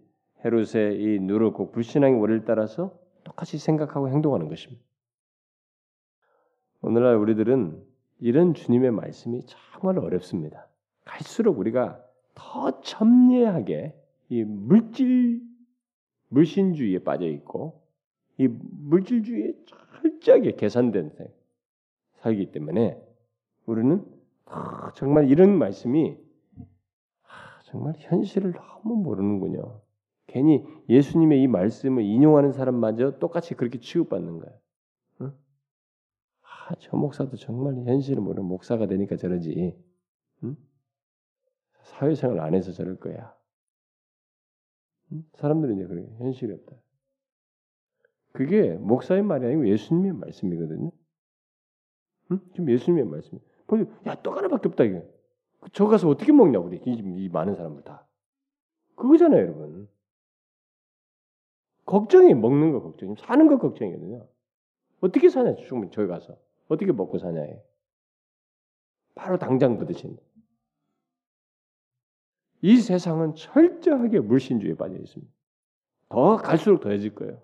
헤롯의 이 누르고 불신앙의 원리를 따라서 똑같이 생각하고 행동하는 것입니다. 오늘날 우리들은 이런 주님의 말씀이 정말 어렵습니다. 갈수록 우리가 더 첨예하게 이 물질 물신주의에 빠져 있고 이 물질주의에 철저하게 계산된 살기 때문에 우리는 정말 이런 말씀이 정말 현실을 너무 모르는군요. 괜히 예수님의 이 말씀을 인용하는 사람마저 똑같이 그렇게 취급받는 거예요. 응? 아, 저 목사도 정말 현실을 모르는 목사가 되니까 저러지. 응? 사회생활 안 해서 저럴 거야. 응? 사람들은 이제 그래 현실이 없다. 그게 목사의 말이 아니고 예수님의 말씀이거든요. 응? 지금 예수님의 말씀. 야, 떡 하나밖에 없다 이게. 저 가서 어떻게 먹냐 우리 이, 이 많은 사람들 다. 그거잖아요, 여러분. 걱정이 먹는 거 걱정이 사는 거 걱정이거든요. 어떻게 사냐 충분히 저기 가서 어떻게 먹고 사냐에 바로 당장 부딪힌. 이 세상은 철저하게 물신주의에 빠져 있습니다. 더 갈수록 더해질 거예요.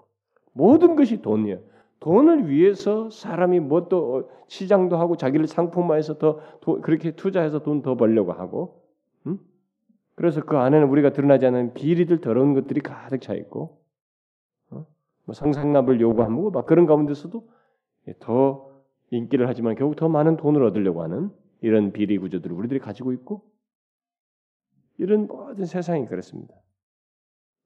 모든 것이 돈이에요. 돈을 위해서 사람이 뭐 또 시장도 하고 자기를 상품화해서 더 도, 그렇게 투자해서 돈 더 벌려고 하고, 음? 그래서 그 안에는 우리가 드러나지 않는 비리들 더러운 것들이 가득 차 있고, 뭐 상상납을 요구하고 막 그런 가운데서도 더 인기를 하지만 결국 더 많은 돈을 얻으려고 하는 이런 비리 구조들을 우리들이 가지고 있고 이런 모든 세상이 그렇습니다.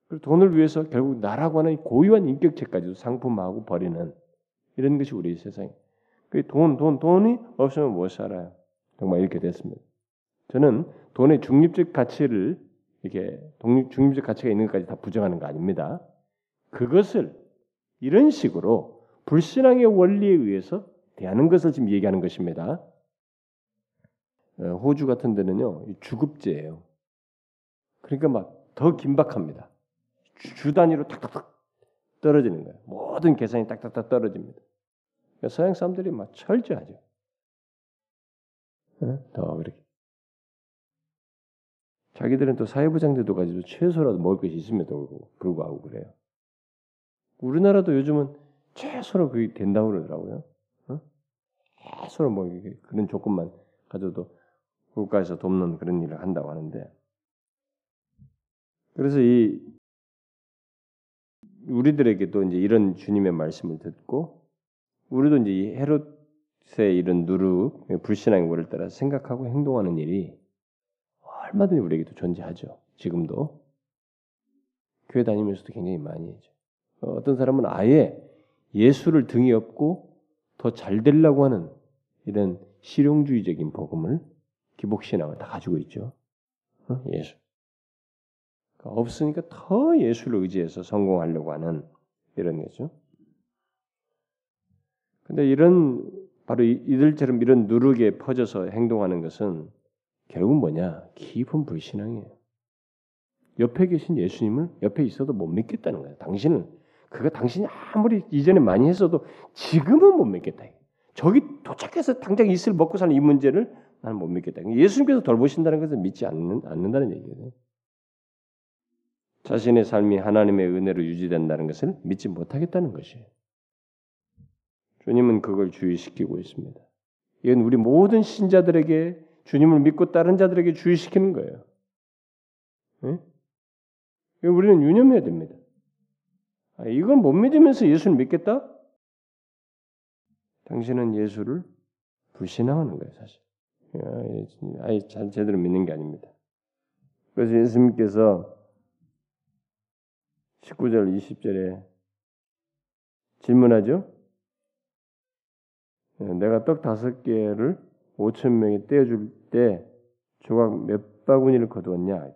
그리고 돈을 위해서 결국 나라고 하는 고유한 인격체까지도 상품화하고 버리는 이런 것이 우리 세상이. 그 돈, 돈, 돈이 없으면 못 살아요. 정말 이렇게 됐습니다. 저는 돈의 중립적 가치를 이렇게 중립적 가치가 있는 것까지 다 부정하는 거 아닙니다. 그것을 이런 식으로 불신앙의 원리에 의해서 대하는 것을 지금 얘기하는 것입니다. 어, 호주 같은 데는요 주급제예요. 그러니까 막 더 긴박합니다. 주 단위로 탁탁탁 떨어지는 거예요. 모든 계산이 딱딱딱 떨어집니다. 그러니까 서양 사람들이 막 철저하죠. 네? 더 그렇게. 자기들은 또 사회부장 제도 가지고 최소라도 먹을 것이 있음에도 불구하고 그래요. 우리나라도 요즘은 최소로 그게 된다고 그러더라고요. 어? 최소로 뭐 그런 조건만 가져도 국가에서 돕는 그런 일을 한다고 하는데 그래서 이 우리들에게도 이제 이런 주님의 말씀을 듣고 우리도 이제 이 헤롯의 이런 누르 불신앙의 원을 따라 생각하고 행동하는 일이 얼마든지 우리에게도 존재하죠. 지금도 교회 다니면서도 굉장히 많이 하죠. 어, 어떤 사람은 아예 예수를 등에 업고 더 잘 되려고 하는 이런 실용주의적인 복음을 기복신앙을 다 가지고 있죠. 어? 예수. 그러니까 없으니까 더 예수를 의지해서 성공하려고 하는 이런 거죠. 근데 이런 바로 이들처럼 이런 누르게 퍼져서 행동하는 것은 결국 뭐냐? 깊은 불신앙이에요. 옆에 계신 예수님을 옆에 있어도 못 믿겠다는 거예요. 당신은 그가 당신이 아무리 이전에 많이 했어도 지금은 못 믿겠다. 저기 도착해서 당장 이슬 먹고 사는 이 문제를 나는 못 믿겠다. 예수님께서 돌보신다는 것을 믿지 않는, 않는다는 얘기예요. 자신의 삶이 하나님의 은혜로 유지된다는 것을 믿지 못하겠다는 것이에요. 주님은 그걸 주의시키고 있습니다. 이건 우리 모든 신자들에게 주님을 믿고 다른 자들에게 주의시키는 거예요. 네? 우리는 유념해야 됩니다. 아, 이건 못 믿으면서 예수를 믿겠다? 당신은 예수를 불신앙하는 거예요, 사실. 아, 아예 잘 제대로 믿는 게 아닙니다. 그래서 예수님께서 19절 20절에 질문하죠. 예, 내가 떡 다섯 개를 5천 명이 떼어줄 때 조각 몇 바구니를 거두었냐?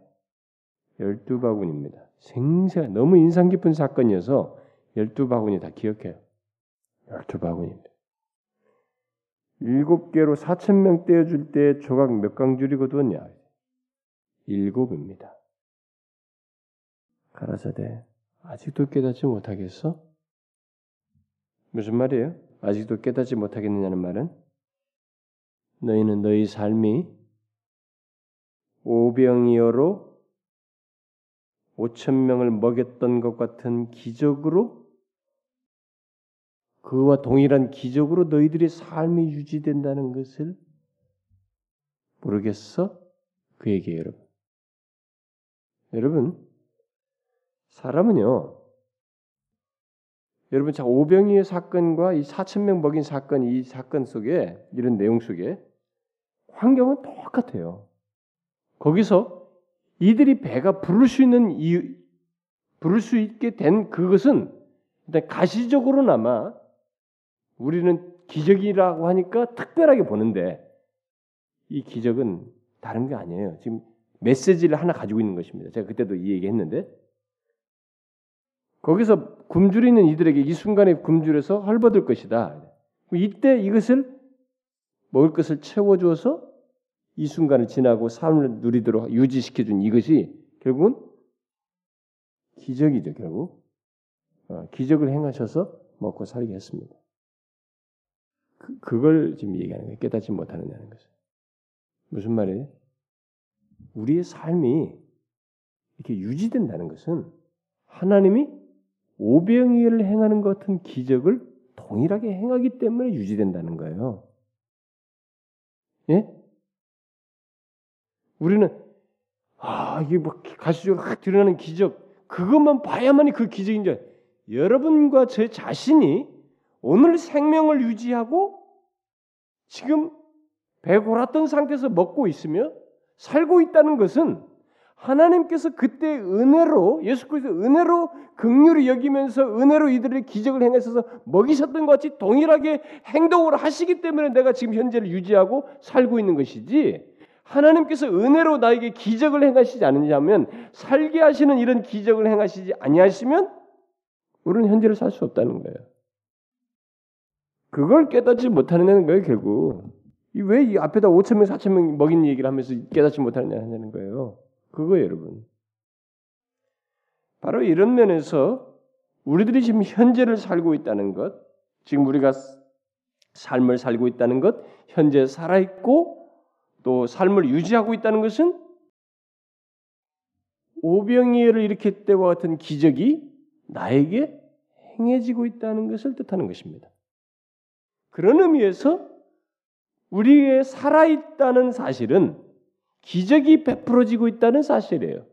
열두 바구니입니다. 생생 너무 인상 깊은 사건이어서 열두 바구니 다 기억해요. 열두 바구니입니다. 일곱 개로 4천 명 떼어줄 때 조각 몇 강줄이 거두었냐? 일곱입니다. 가라사대 아직도 깨닫지 못하겠어? 무슨 말이에요? 아직도 깨닫지 못하겠느냐는 말은 너희는 너희 삶이 오병이어로 5천 명을 먹였던 것 같은 기적으로 그와 동일한 기적으로 너희들의 삶이 유지된다는 것을 모르겠어? 그에게 여러분. 여러분, 사람은요, 여러분, 자, 오병이의 사건과 이 4천 명 먹인 사건, 이 사건 속에, 이런 내용 속에 환경은 똑같아요. 거기서 이들이 배가 부를 수 있는 이 부를 수 있게 된 그것은 일단 가시적으로나마 우리는 기적이라고 하니까 특별하게 보는데 이 기적은 다른 게 아니에요. 지금 메시지를 하나 가지고 있는 것입니다. 제가 그때도 이 얘기했는데 거기서 굶주려 있는 이들에게 이 순간에 굶주려서 헐벗을 것이다. 이때 이것을 먹을 것을 채워주어서 이 순간을 지나고 삶을 누리도록 유지시켜준 이것이 결국은 기적이죠. 결국 어, 기적을 행하셔서 먹고 살게 했습니다. 그, 그걸 지금 얘기하는 거예요. 깨닫지 못하느냐는 것은 무슨 말이에요? 우리의 삶이 이렇게 유지된다는 것은 하나님이 오병이어를 행하는 것 같은 기적을 동일하게 행하기 때문에 유지된다는 거예요. 예? 우리는 아 이게 뭐 가시적으로 확 드러나는 기적. 그것만 봐야만이 그 기적인지 여러분과 제 자신이 오늘 생명을 유지하고 지금 배고랐던 상태에서 먹고 있으며 살고 있다는 것은 하나님께서 그때 은혜로 예수 그리스도 은혜로 극률이 여기면서 은혜로 이들의 기적을 행하셔서 먹이셨던 것 같이 동일하게 행동을 하시기 때문에 내가 지금 현재를 유지하고 살고 있는 것이지 하나님께서 은혜로 나에게 기적을 행하시지 않느냐면 살게 하시는 이런 기적을 행하시지 아니하시면 우리는 현재를 살 수 없다는 거예요. 그걸 깨닫지 못하는 거예요, 결국. 왜 이 앞에다 5천 명, 4천 명 먹인 얘기를 하면서 깨닫지 못하느냐는 거예요. 그거예요, 여러분. 바로 이런 면에서 우리들이 지금 현재를 살고 있다는 것, 지금 우리가 삶을 살고 있다는 것, 현재 살아있고 또 삶을 유지하고 있다는 것은 오병이어를 일으킬 때와 같은 기적이 나에게 행해지고 있다는 것을 뜻하는 것입니다. 그런 의미에서 우리의 살아있다는 사실은 기적이 베풀어지고 있다는 사실이에요.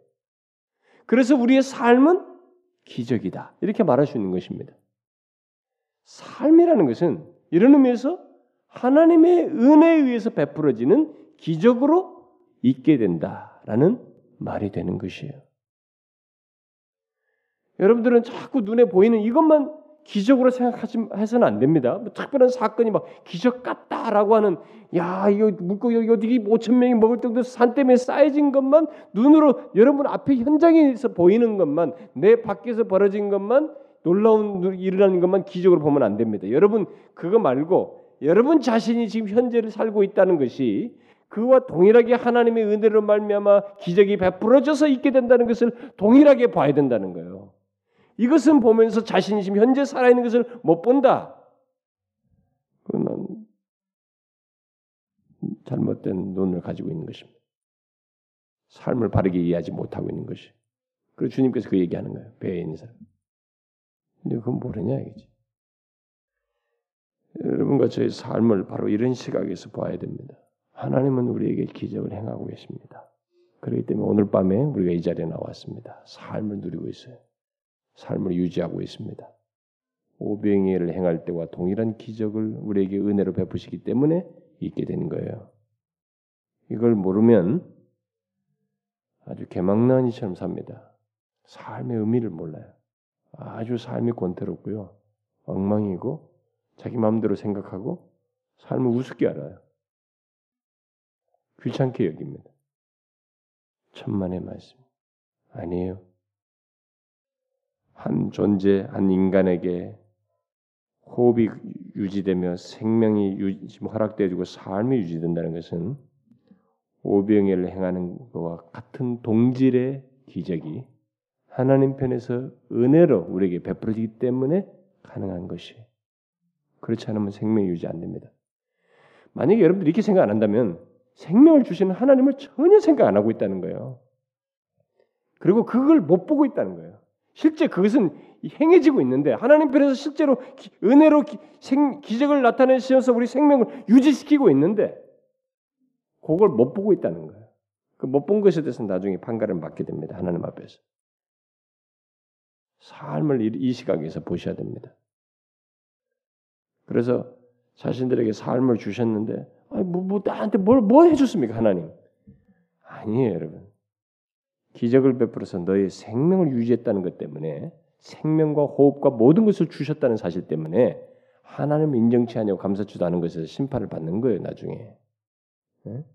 그래서 우리의 삶은 기적이다. 이렇게 말할 수 있는 것입니다. 삶이라는 것은 이런 의미에서 하나님의 은혜에 의해서 베풀어지는 기적으로 있게 된다라는 말이 되는 것이에요. 여러분들은 자꾸 눈에 보이는 이것만 기적으로 생각해서는 안 됩니다. 뭐 특별한 사건이 막 기적 같다라고 하는 야 이거 물고기 어디 5천 명이 먹을 정도 산 때문에 쌓여진 것만 눈으로 여러분 앞에 현장에서 보이는 것만 내 밖에서 벌어진 것만 놀라운 일어나는 것만 기적으로 보면 안 됩니다. 여러분 그거 말고 여러분 자신이 지금 현재를 살고 있다는 것이 그와 동일하게 하나님의 은혜로 말미암아 기적이 베풀어져서 있게 된다는 것을 동일하게 봐야 된다는 거예요. 이것은 보면서 자신이 지금 현재 살아있는 것을 못 본다. 그건 잘못된 눈을 가지고 있는 것입니다. 삶을 바르게 이해하지 못하고 있는 것이. 그리고 주님께서 그 얘기하는 거예요. 배에 있는 사람. 근데 그건 모르냐 이거지. 여러분과 저의 삶을 바로 이런 시각에서 봐야 됩니다. 하나님은 우리에게 기적을 행하고 계십니다. 그렇기 때문에 오늘 밤에 우리가 이 자리에 나왔습니다. 삶을 누리고 있어요. 삶을 유지하고 있습니다. 오병이를 행할 때와 동일한 기적을 우리에게 은혜로 베푸시기 때문에 있게 된 거예요. 이걸 모르면 아주 개망난이처럼 삽니다. 삶의 의미를 몰라요. 아주 삶이 권태롭고요. 엉망이고 자기 마음대로 생각하고 삶을 우습게 알아요. 귀찮게 여깁니다. 천만의 말씀. 아니에요. 한 존재, 한 인간에게 호흡이 유지되며 생명이 유지, 허락되어지고 삶이 유지된다는 것은 오병이를 행하는 것과 같은 동질의 기적이 하나님 편에서 은혜로 우리에게 베풀어지기 때문에 가능한 것이 그렇지 않으면 생명이 유지 안 됩니다. 만약에 여러분들이 이렇게 생각 안 한다면 생명을 주시는 하나님을 전혀 생각 안 하고 있다는 거예요. 그리고 그걸 못 보고 있다는 거예요. 실제 그것은 행해지고 있는데 하나님 편에서 실제로 은혜로 생, 기적을 나타내시면서 우리 생명을 유지시키고 있는데 그걸 못 보고 있다는 거예요. 그 못 본 것에 대해서 나중에 판가를 받게 됩니다. 하나님 앞에서. 삶을 이 시각에서 보셔야 됩니다. 그래서 자신들에게 삶을 주셨는데 뭐, 뭐 나한테 뭘, 뭘 해줬습니까 하나님? 아니에요 여러분. 기적을 베풀어서 너의 생명을 유지했다는 것 때문에 생명과 호흡과 모든 것을 주셨다는 사실 때문에 하나님을 인정치 않냐고 감사치도 않은 것에서 심판을 받는 거예요 나중에. 네?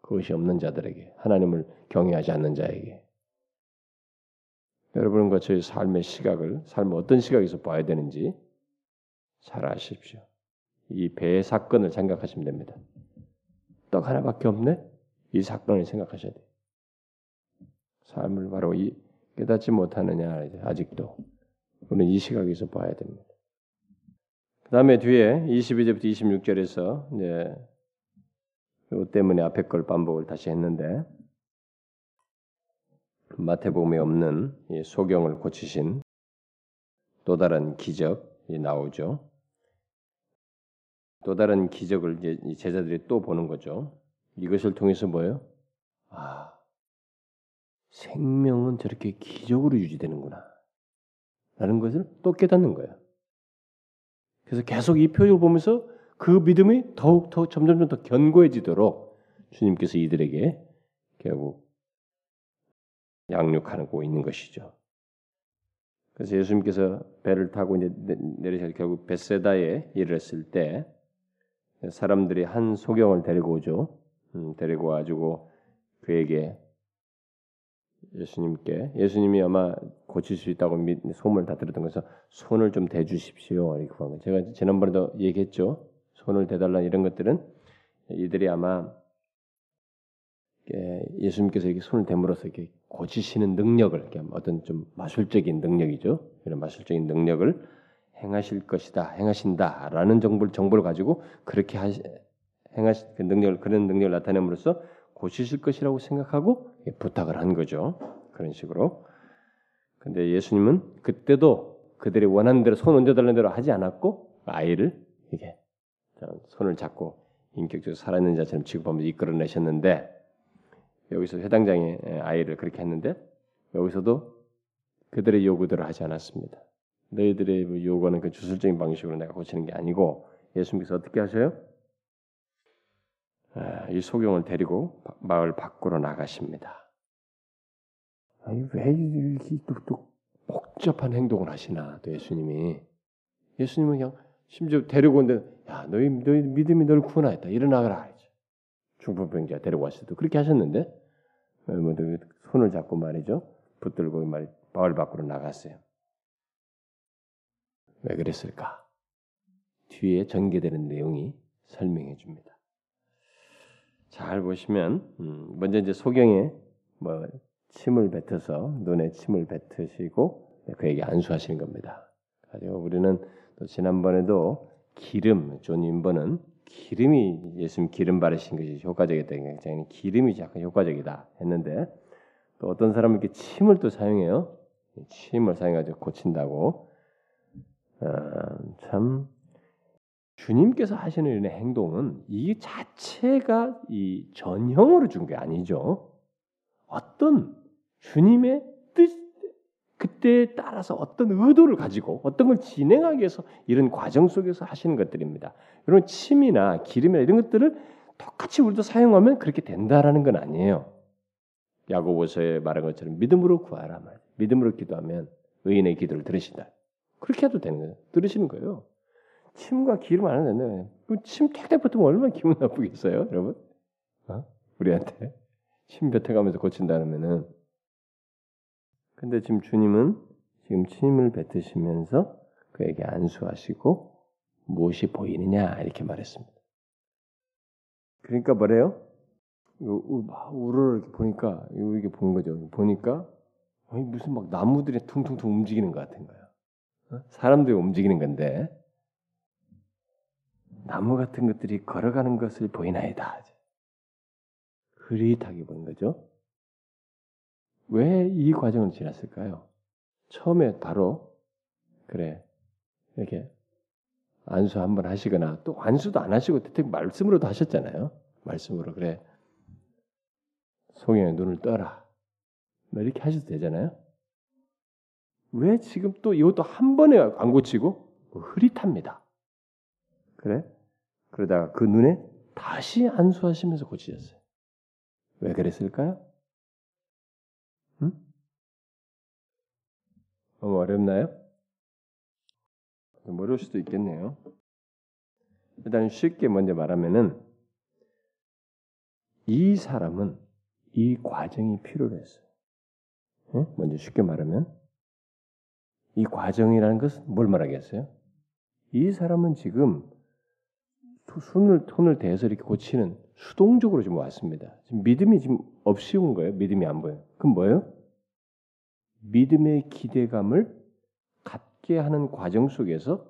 그것이 없는 자들에게 하나님을 경외하지 않는 자에게 여러분과 저의 삶의 시각을 삶을 어떤 시각에서 봐야 되는지 잘 아십시오. 이 배 사건을 생각하시면 됩니다. 떡 하나밖에 없네? 이 사건을 생각하셔야 돼요. 삶을 바로 이 깨닫지 못하느냐 아직도 우리는 이 시각에서 봐야 됩니다. 그 다음에 뒤에 22절부터 26절에서 이제 이 때문에 앞에 걸 반복을 다시 했는데 마태복음에 없는 소경을 고치신 또 다른 기적이 나오죠. 또 다른 기적을 제자들이 또 보는 거죠. 이것을 통해서 뭐예요? 아, 생명은 저렇게 기적으로 유지되는구나. 라는 것을 또 깨닫는 거예요. 그래서 계속 이 표적을 보면서 그 믿음이 더욱 더 점점 더 견고해지도록 주님께서 이들에게 결국 양육하고 있는 것이죠. 그래서 예수님께서 배를 타고 이제 내리셔 결국 베세다에 이르렀을 때 사람들이 한 소경을 데리고 오죠. 음, 데리고 와가지고 그에게 예수님께 예수님이 아마 고칠 수 있다고 소문을 다 들었던 것은 손을 좀 대주십시오. 이렇게 제가 지난번에도 얘기했죠. 손을 대달라 이런 것들은 이들이 아마 예수님께서 이렇게 손을 대물어서 이렇게 고치시는 능력을 어떤 좀 마술적인 능력이죠. 이런 마술적인 능력을 행하실 것이다, 행하신다라는 정보를 정보를 가지고 그렇게 하시, 행하실 그 능력을 그런 능력을 나타냄으로써 고치실 것이라고 생각하고 부탁을 한 거죠. 그런 식으로. 근데 예수님은 그때도 그들이 원하는 대로 손 얹어달라는 대로 하지 않았고 아이를 이게 손을 잡고 인격적으로 살아있는 자처럼 취급하면서 이끌어내셨는데 여기서 해당장의 아이를 그렇게 했는데 여기서도 그들의 요구대로 하지 않았습니다. 너희들의 요구는 그 주술적인 방식으로 내가 고치는 게 아니고 예수님께서 어떻게 하셔요? 아, 이 소경을 데리고 마을 밖으로 나가십니다. 왜 이렇게 또, 또 복잡한 행동을 하시나 또 예수님이 예수님은 그냥 심지어 데리고 온데 야 너희 너희 믿음이 너를 구원하였다 일어나거라 중풍병자 데리고 때 그렇게 하셨는데 어, 뭐 손을 잡고 말이죠 붙들고 말 마을 밖으로 나갔어요. 왜 그랬을까? 뒤에 전개되는 내용이 설명해 줍니다. 잘 보시면 음, 먼저 이제 소경에 뭐 침을 뱉어서 눈에 침을 뱉으시고 그에게 안수하시는 겁니다. 가지고 우리는 또 지난번에도 기름 존 윔버는 기름이 예수님 기름 바르신 것이 효과적이다. 굉장히 기름이 약간 효과적이다 했는데 또 어떤 사람은 이렇게 침을 또 사용해요. 침을 사용해서 고친다고. 아, 참 주님께서 하시는 이런 행동은 이 자체가 이 전형으로 준 게 아니죠. 어떤 주님의 뜻, 그때에 따라서 어떤 의도를 가지고 어떤 걸 진행하기 위해서 이런 과정 속에서 하시는 것들입니다. 이런 침이나 기름이나 이런 것들을 똑같이 우리도 사용하면 그렇게 된다라는 건 아니에요. 야고보서에 말한 것처럼 믿음으로 구하라 말. 믿음으로 기도하면 의인의 기도를 들으신다. 그렇게 해도 되는 거예요. 들으시는 거예요. 침과 기름 안 하는데 침 탁탁 붙으면 얼마나 기분 나쁘겠어요, 여러분? 어? 우리한테 침 뱉어가면서 고친다면은 근데 지금 주님은 지금 침을 뱉으시면서 그에게 안수하시고 무엇이 보이느냐 이렇게 말했습니다. 그러니까 뭐래요? 우르르 보니까 이렇게 본 거죠. 보니까 무슨 막 나무들이 퉁퉁퉁 움직이는 것 같은 거야. 어? 사람들이 움직이는 건데 나무 같은 것들이 걸어가는 것을 보이나이다. 흐릿하게 보인 거죠. 왜 이 과정을 지났을까요? 처음에 바로 그래 이렇게 안수 한번 하시거나 또 안수도 안 하시고 대체 말씀으로도 하셨잖아요. 말씀으로 그래 송영의 눈을 떠라. 뭐 이렇게 하셔도 되잖아요. 왜 지금 또 이것도 한 번에 안 고치고 뭐 흐릿합니다. 그래? 그러다가 그 눈에 다시 안수하시면서 고치셨어요. 왜 그랬을까요? 응? 너무 어렵나요? 좀 어려울 수도 있겠네요. 일단 쉽게 먼저 말하면은 이 사람은 이 과정이 필요했어요. 네? 먼저 쉽게 말하면 이 과정이라는 것은 뭘 말하겠어요? 이 사람은 지금 손을 손을 대서 이렇게 고치는 수동적으로 지금 왔습니다. 지금 믿음이 지금 없이 온 거예요. 믿음이 안 보여요. 그럼 뭐예요? 믿음의 기대감을 갖게 하는 과정 속에서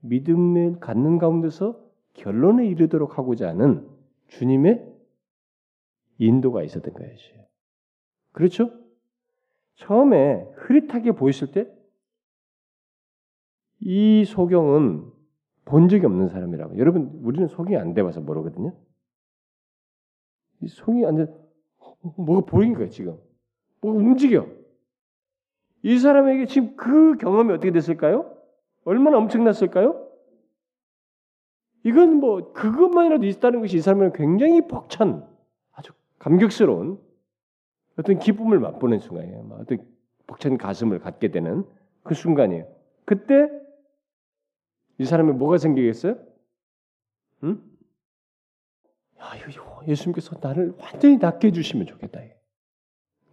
믿음을 갖는 가운데서 결론에 이르도록 하고자 하는 주님의 인도가 있었던 것이에요. 그렇죠? 처음에 흐릿하게 보였을 때 이 소경은 본 적이 없는 사람이라고. 여러분, 우리는 소경이 안 돼봐서 모르거든요. 이 소경이 안 돼, 뭐가 보인 거야, 지금. 뭐가 움직여. 이 사람에게 지금 그 경험이 어떻게 됐을까요? 얼마나 엄청났을까요? 이건 뭐 그것만이라도 있다는 것이 이 사람은 굉장히 벅찬 아주 감격스러운 어떤 기쁨을 맛보는 순간이에요. 어떤 벅찬 가슴을 갖게 되는 그 순간이에요. 그때 이 사람이 뭐가 생기겠어요? 응? 야, 예수님께서 나를 완전히 낫게 해주시면 좋겠다.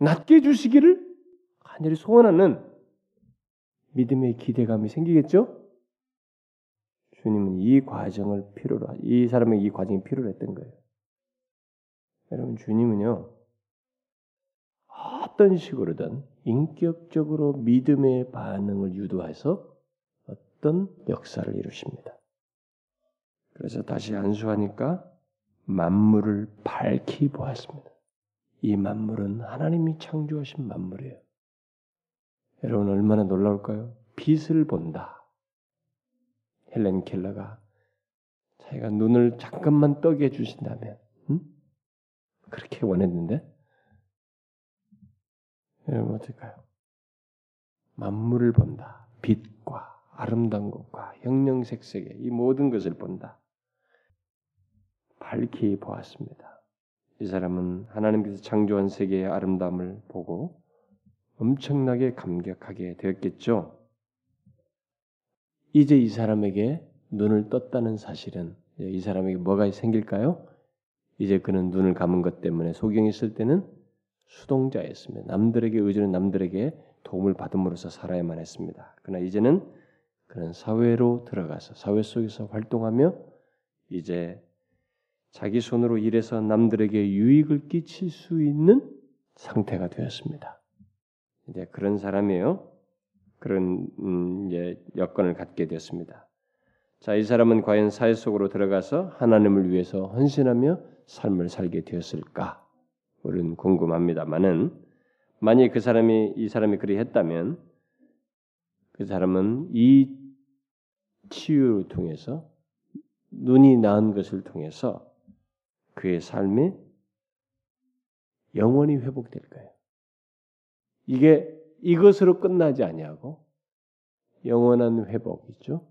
낫게 해주시기를 간절히 소원하는 믿음의 기대감이 생기겠죠? 주님은 이 과정을 필요로, 이 사람의 이 과정이 필요로 했던 거예요. 여러분, 주님은요, 어떤 식으로든 인격적으로 믿음의 반응을 유도해서 어떤 역사를 이루십니다. 그래서 다시 안수하니까 만물을 밝히 보았습니다. 이 만물은 하나님이 창조하신 만물이에요. 여러분 얼마나 놀라울까요? 빛을 본다. 헬렌 켈러가 자기가 눈을 잠깐만 떠게 해주신다면 응? 그렇게 원했는데 여러분 어떨까요? 만물을 본다. 빛과 아름다운 것과 형형색색의 이 모든 것을 본다. 밝히 보았습니다. 이 사람은 하나님께서 창조한 세계의 아름다움을 보고 엄청나게 감격하게 되었겠죠. 이제 이 사람에게 눈을 떴다는 사실은 이 사람에게 뭐가 생길까요? 이제 그는 눈을 감은 것 때문에 소경이 있을 때는 수동자였습니다. 남들에게 의존는 남들에게 도움을 받음으로써 살아야만 했습니다. 그러나 이제는 그는 사회로 들어가서 사회 속에서 활동하며 이제 자기 손으로 일해서 남들에게 유익을 끼칠 수 있는 상태가 되었습니다. 이제 그런 사람이에요. 그런 음, 이제 여건을 갖게 되었습니다. 자, 이 사람은 과연 사회 속으로 들어가서 하나님을 위해서 헌신하며 삶을 살게 되었을까? 우리는 궁금합니다만은 만약 그 사람이 이 사람이 그리 했다면 그 사람은 이 치유를 통해서 눈이 나은 것을 통해서 그의 삶이 영원히 회복될 거예요. 이게 이것으로 끝나지 아니하고 영원한 회복이죠.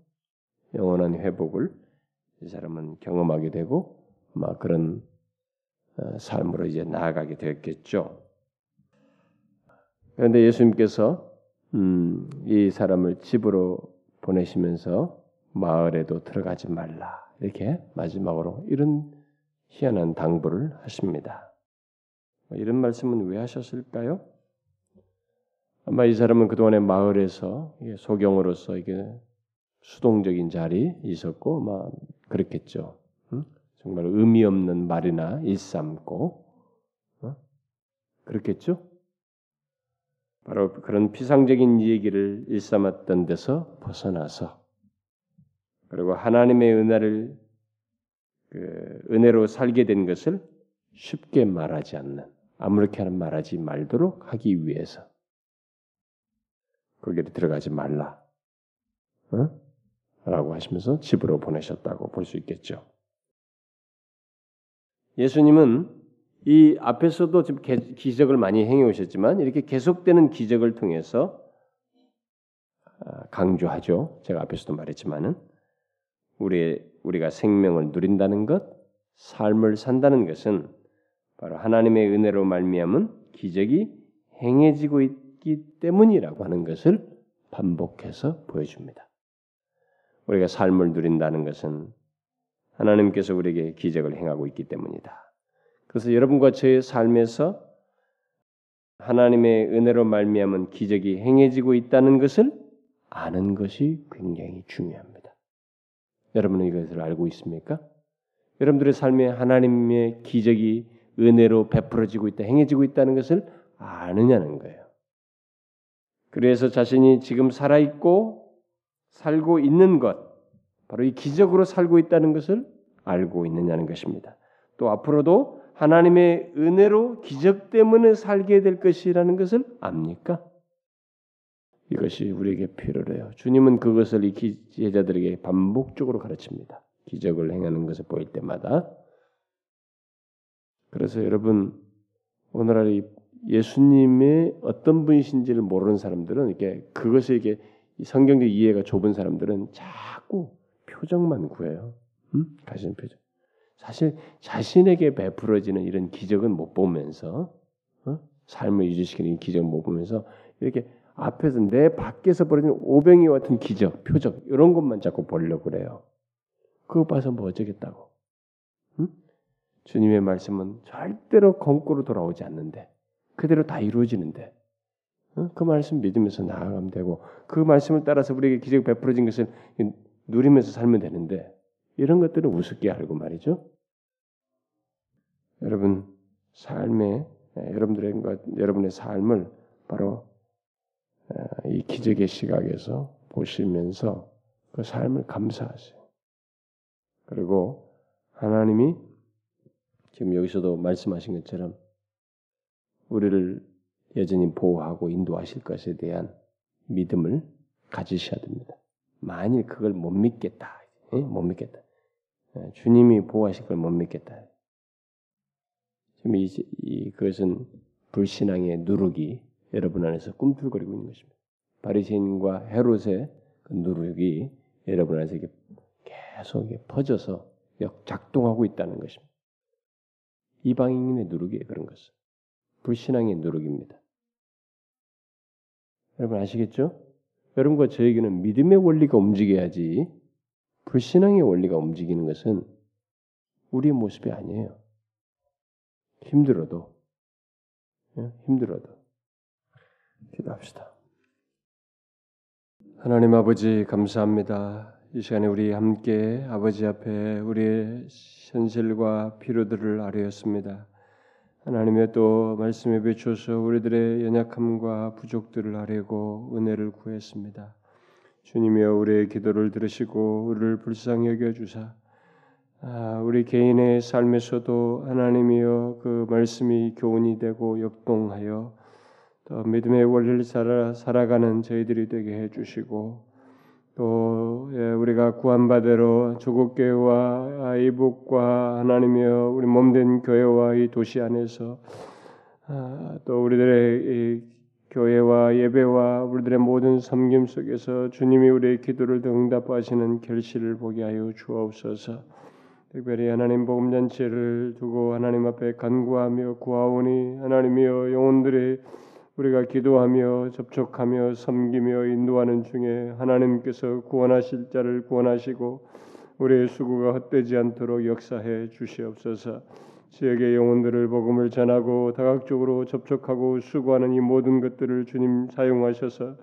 영원한 회복을 이 사람은 경험하게 되고 막 그런 어, 삶으로 이제 나아가게 되었겠죠. 그런데 예수님께서 음, 이 사람을 집으로 보내시면서 마을에도 들어가지 말라 이렇게 마지막으로 이런 희한한 당부를 하십니다. 뭐 이런 말씀은 왜 하셨을까요? 아마 이 사람은 그동안에 마을에서 소경으로서 이게 수동적인 자리 있었고 막 그렇겠죠. 응? 정말 의미 없는 말이나 일삼고 어? 그렇겠죠. 바로 그런 피상적인 얘기를 일삼았던 데서 벗어나서 그리고 하나님의 은혜를 그 은혜로 살게 된 것을 쉽게 말하지 않는 아무렇게나 말하지 말도록 하기 위해서 거기에 들어가지 말라. 어? 라고 하시면서 집으로 보내셨다고 볼 수 있겠죠. 예수님은 이 앞에서도 지금 기적을 많이 행해 오셨지만 이렇게 계속되는 기적을 통해서 아, 강조하죠. 제가 앞에서도 말했지만은 우리 우리가 생명을 누린다는 것, 삶을 산다는 것은 바로 하나님의 은혜로 말미암은 기적이 행해지고 있기 때문이라고 하는 것을 반복해서 보여줍니다. 우리가 삶을 누린다는 것은 하나님께서 우리에게 기적을 행하고 있기 때문이다. 그래서 여러분과 저의 삶에서 하나님의 은혜로 말미암은 기적이 행해지고 있다는 것을 아는 것이 굉장히 중요합니다. 여러분은 이것을 알고 있습니까? 여러분들의 삶에 하나님의 기적이 은혜로 베풀어지고 있다, 행해지고 있다는 것을 아느냐는 거예요. 그래서 자신이 지금 살아있고 살고 있는 것, 바로 이 기적으로 살고 있다는 것을 알고 있느냐는 것입니다. 또 앞으로도 하나님의 은혜로 기적 때문에 살게 될 것이라는 것을 압니까? 이것이 우리에게 필요해요. 주님은 그것을 이 제자들에게 반복적으로 가르칩니다. 기적을 행하는 것을 보일 때마다. 그래서 여러분 오늘날 예수님의 어떤 분이신지를 모르는 사람들은 이게 그것에 이게 성경적 이해가 좁은 사람들은 자꾸 표정만 구해요. 음? 가신 표정. 사실 자신에게 베풀어지는 이런 기적은 못 보면서 어? 삶을 유지시키는 기적을 못 보면서 이렇게 앞에서 내 밖에서 벌어지는 오병이 같은 기적, 표적 이런 것만 자꾸 보려고 그래요. 그거 봐서 뭐 어쩌겠다고. 응? 주님의 말씀은 절대로 거꾸로 돌아오지 않는데 그대로 다 이루어지는데 응? 그 말씀 믿으면서 나아가면 되고 그 말씀을 따라서 우리에게 기적 베풀어진 것을 누리면서 살면 되는데 이런 것들은 우습게 알고 말이죠. 여러분 삶에 예, 여러분들의 여러분의 삶을 바로 이 기적의 시각에서 보시면서 그 삶을 감사하세요. 그리고 하나님이 지금 여기서도 말씀하신 것처럼 우리를 여전히 보호하고 인도하실 것에 대한 믿음을 가지셔야 됩니다. 만일 그걸 못 믿겠다, 못 믿겠다. 주님이 보호하실 걸 못 믿겠다. 지금 이, 이 그것은 불신앙의 누룩이 여러분 안에서 꿈틀거리고 있는 것입니다. 바리새인과 헤롯의 그 누룩이 여러분 안에서 계속 퍼져서 작동하고 있다는 것입니다. 이방인의 누룩이에요 그런 것은 불신앙의 누룩입니다. 여러분 아시겠죠? 여러분과 저에게는 믿음의 원리가 움직여야지 불신앙의 원리가 움직이는 것은 우리의 모습이 아니에요. 힘들어도 예? 힘들어도 기도합시다. 하나님 아버지 감사합니다. 이 시간에 우리 함께 아버지 앞에 우리의 현실과 필요들을 아뢰었습니다. 하나님의 또 말씀에 비춰서 우리들의 연약함과 부족들을 아뢰고 은혜를 구했습니다. 주님이여 우리의 기도를 들으시고 우리를 불쌍히 여겨 주사 아, 우리 개인의 삶에서도 하나님이여 그 말씀이 교훈이 되고 역동하여 또 믿음의 원리를 살아, 살아가는 저희들이 되게 해주시고 또 예, 우리가 구한 바대로 조국 교회와 이북과 하나님이여 우리 몸된 교회와 이 도시 안에서 아, 또 우리들의 교회와 예배와 우리들의 모든 섬김 속에서 주님이 우리의 기도를 응답하시는 결실을 보게 하여 주옵소서. 특별히 하나님 복음 잔치를 두고 하나님 앞에 간구하며 구하오니 하나님이여 영혼들의 우리가 기도하며 접촉하며 섬기며 인도하는 중에 하나님께서 구원하실 자를 구원하시고 우리의 수고가 헛되지 않도록 역사해 주시옵소서. 지역의 영혼들을 복음을 전하고 다각적으로 접촉하고 수고하는 이 모든 것들을 주님 사용하셔서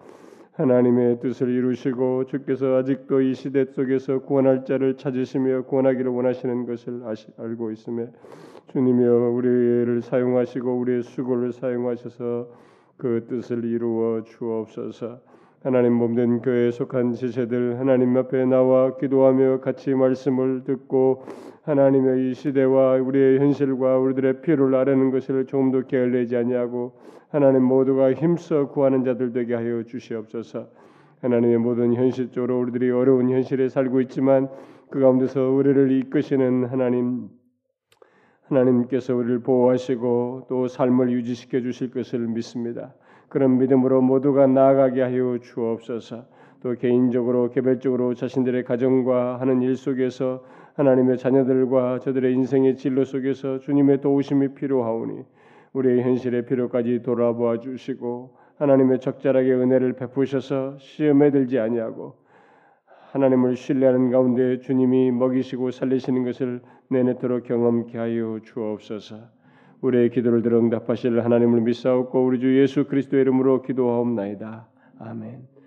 하나님의 뜻을 이루시고 주께서 아직도 이 시대 속에서 구원할 자를 찾으시며 구원하기를 원하시는 것을 아시, 알고 있음에 주님이여 우리를 사용하시고 우리의 수고를 사용하셔서 그 뜻을 이루어 주옵소서. 하나님 몸된 교회에 속한 지체들 하나님 앞에 나와 기도하며 같이 말씀을 듣고 하나님의 이 시대와 우리의 현실과 우리들의 필요를 아뢰는 것을 조금도 게을리지 아니하고 하나님 모두가 힘써 구하는 자들 되게 하여 주시옵소서. 하나님의 모든 현실적으로 우리들이 어려운 현실에 살고 있지만 그 가운데서 우리를 이끄시는 하나님 하나님께서 우리를 보호하시고 또 삶을 유지시켜 주실 것을 믿습니다. 그런 믿음으로 모두가 나아가게 하여 주옵소서. 또 개인적으로 개별적으로 자신들의 가정과 하는 일 속에서 하나님의 자녀들과 저들의 인생의 진로 속에서 주님의 도우심이 필요하오니 우리의 현실의 필요까지 돌아보아 주시고 하나님의 적절하게 은혜를 베푸셔서 시험에 들지 아니하고 하나님을 신뢰하는 가운데 주님이 먹이시고 살리시는 것을 내내토록 경험케 하여 주옵소서. 우리의 기도를 들어 응답하실 하나님을 믿사옵고 우리 주 예수 그리스도의 이름으로 기도하옵나이다. 아멘.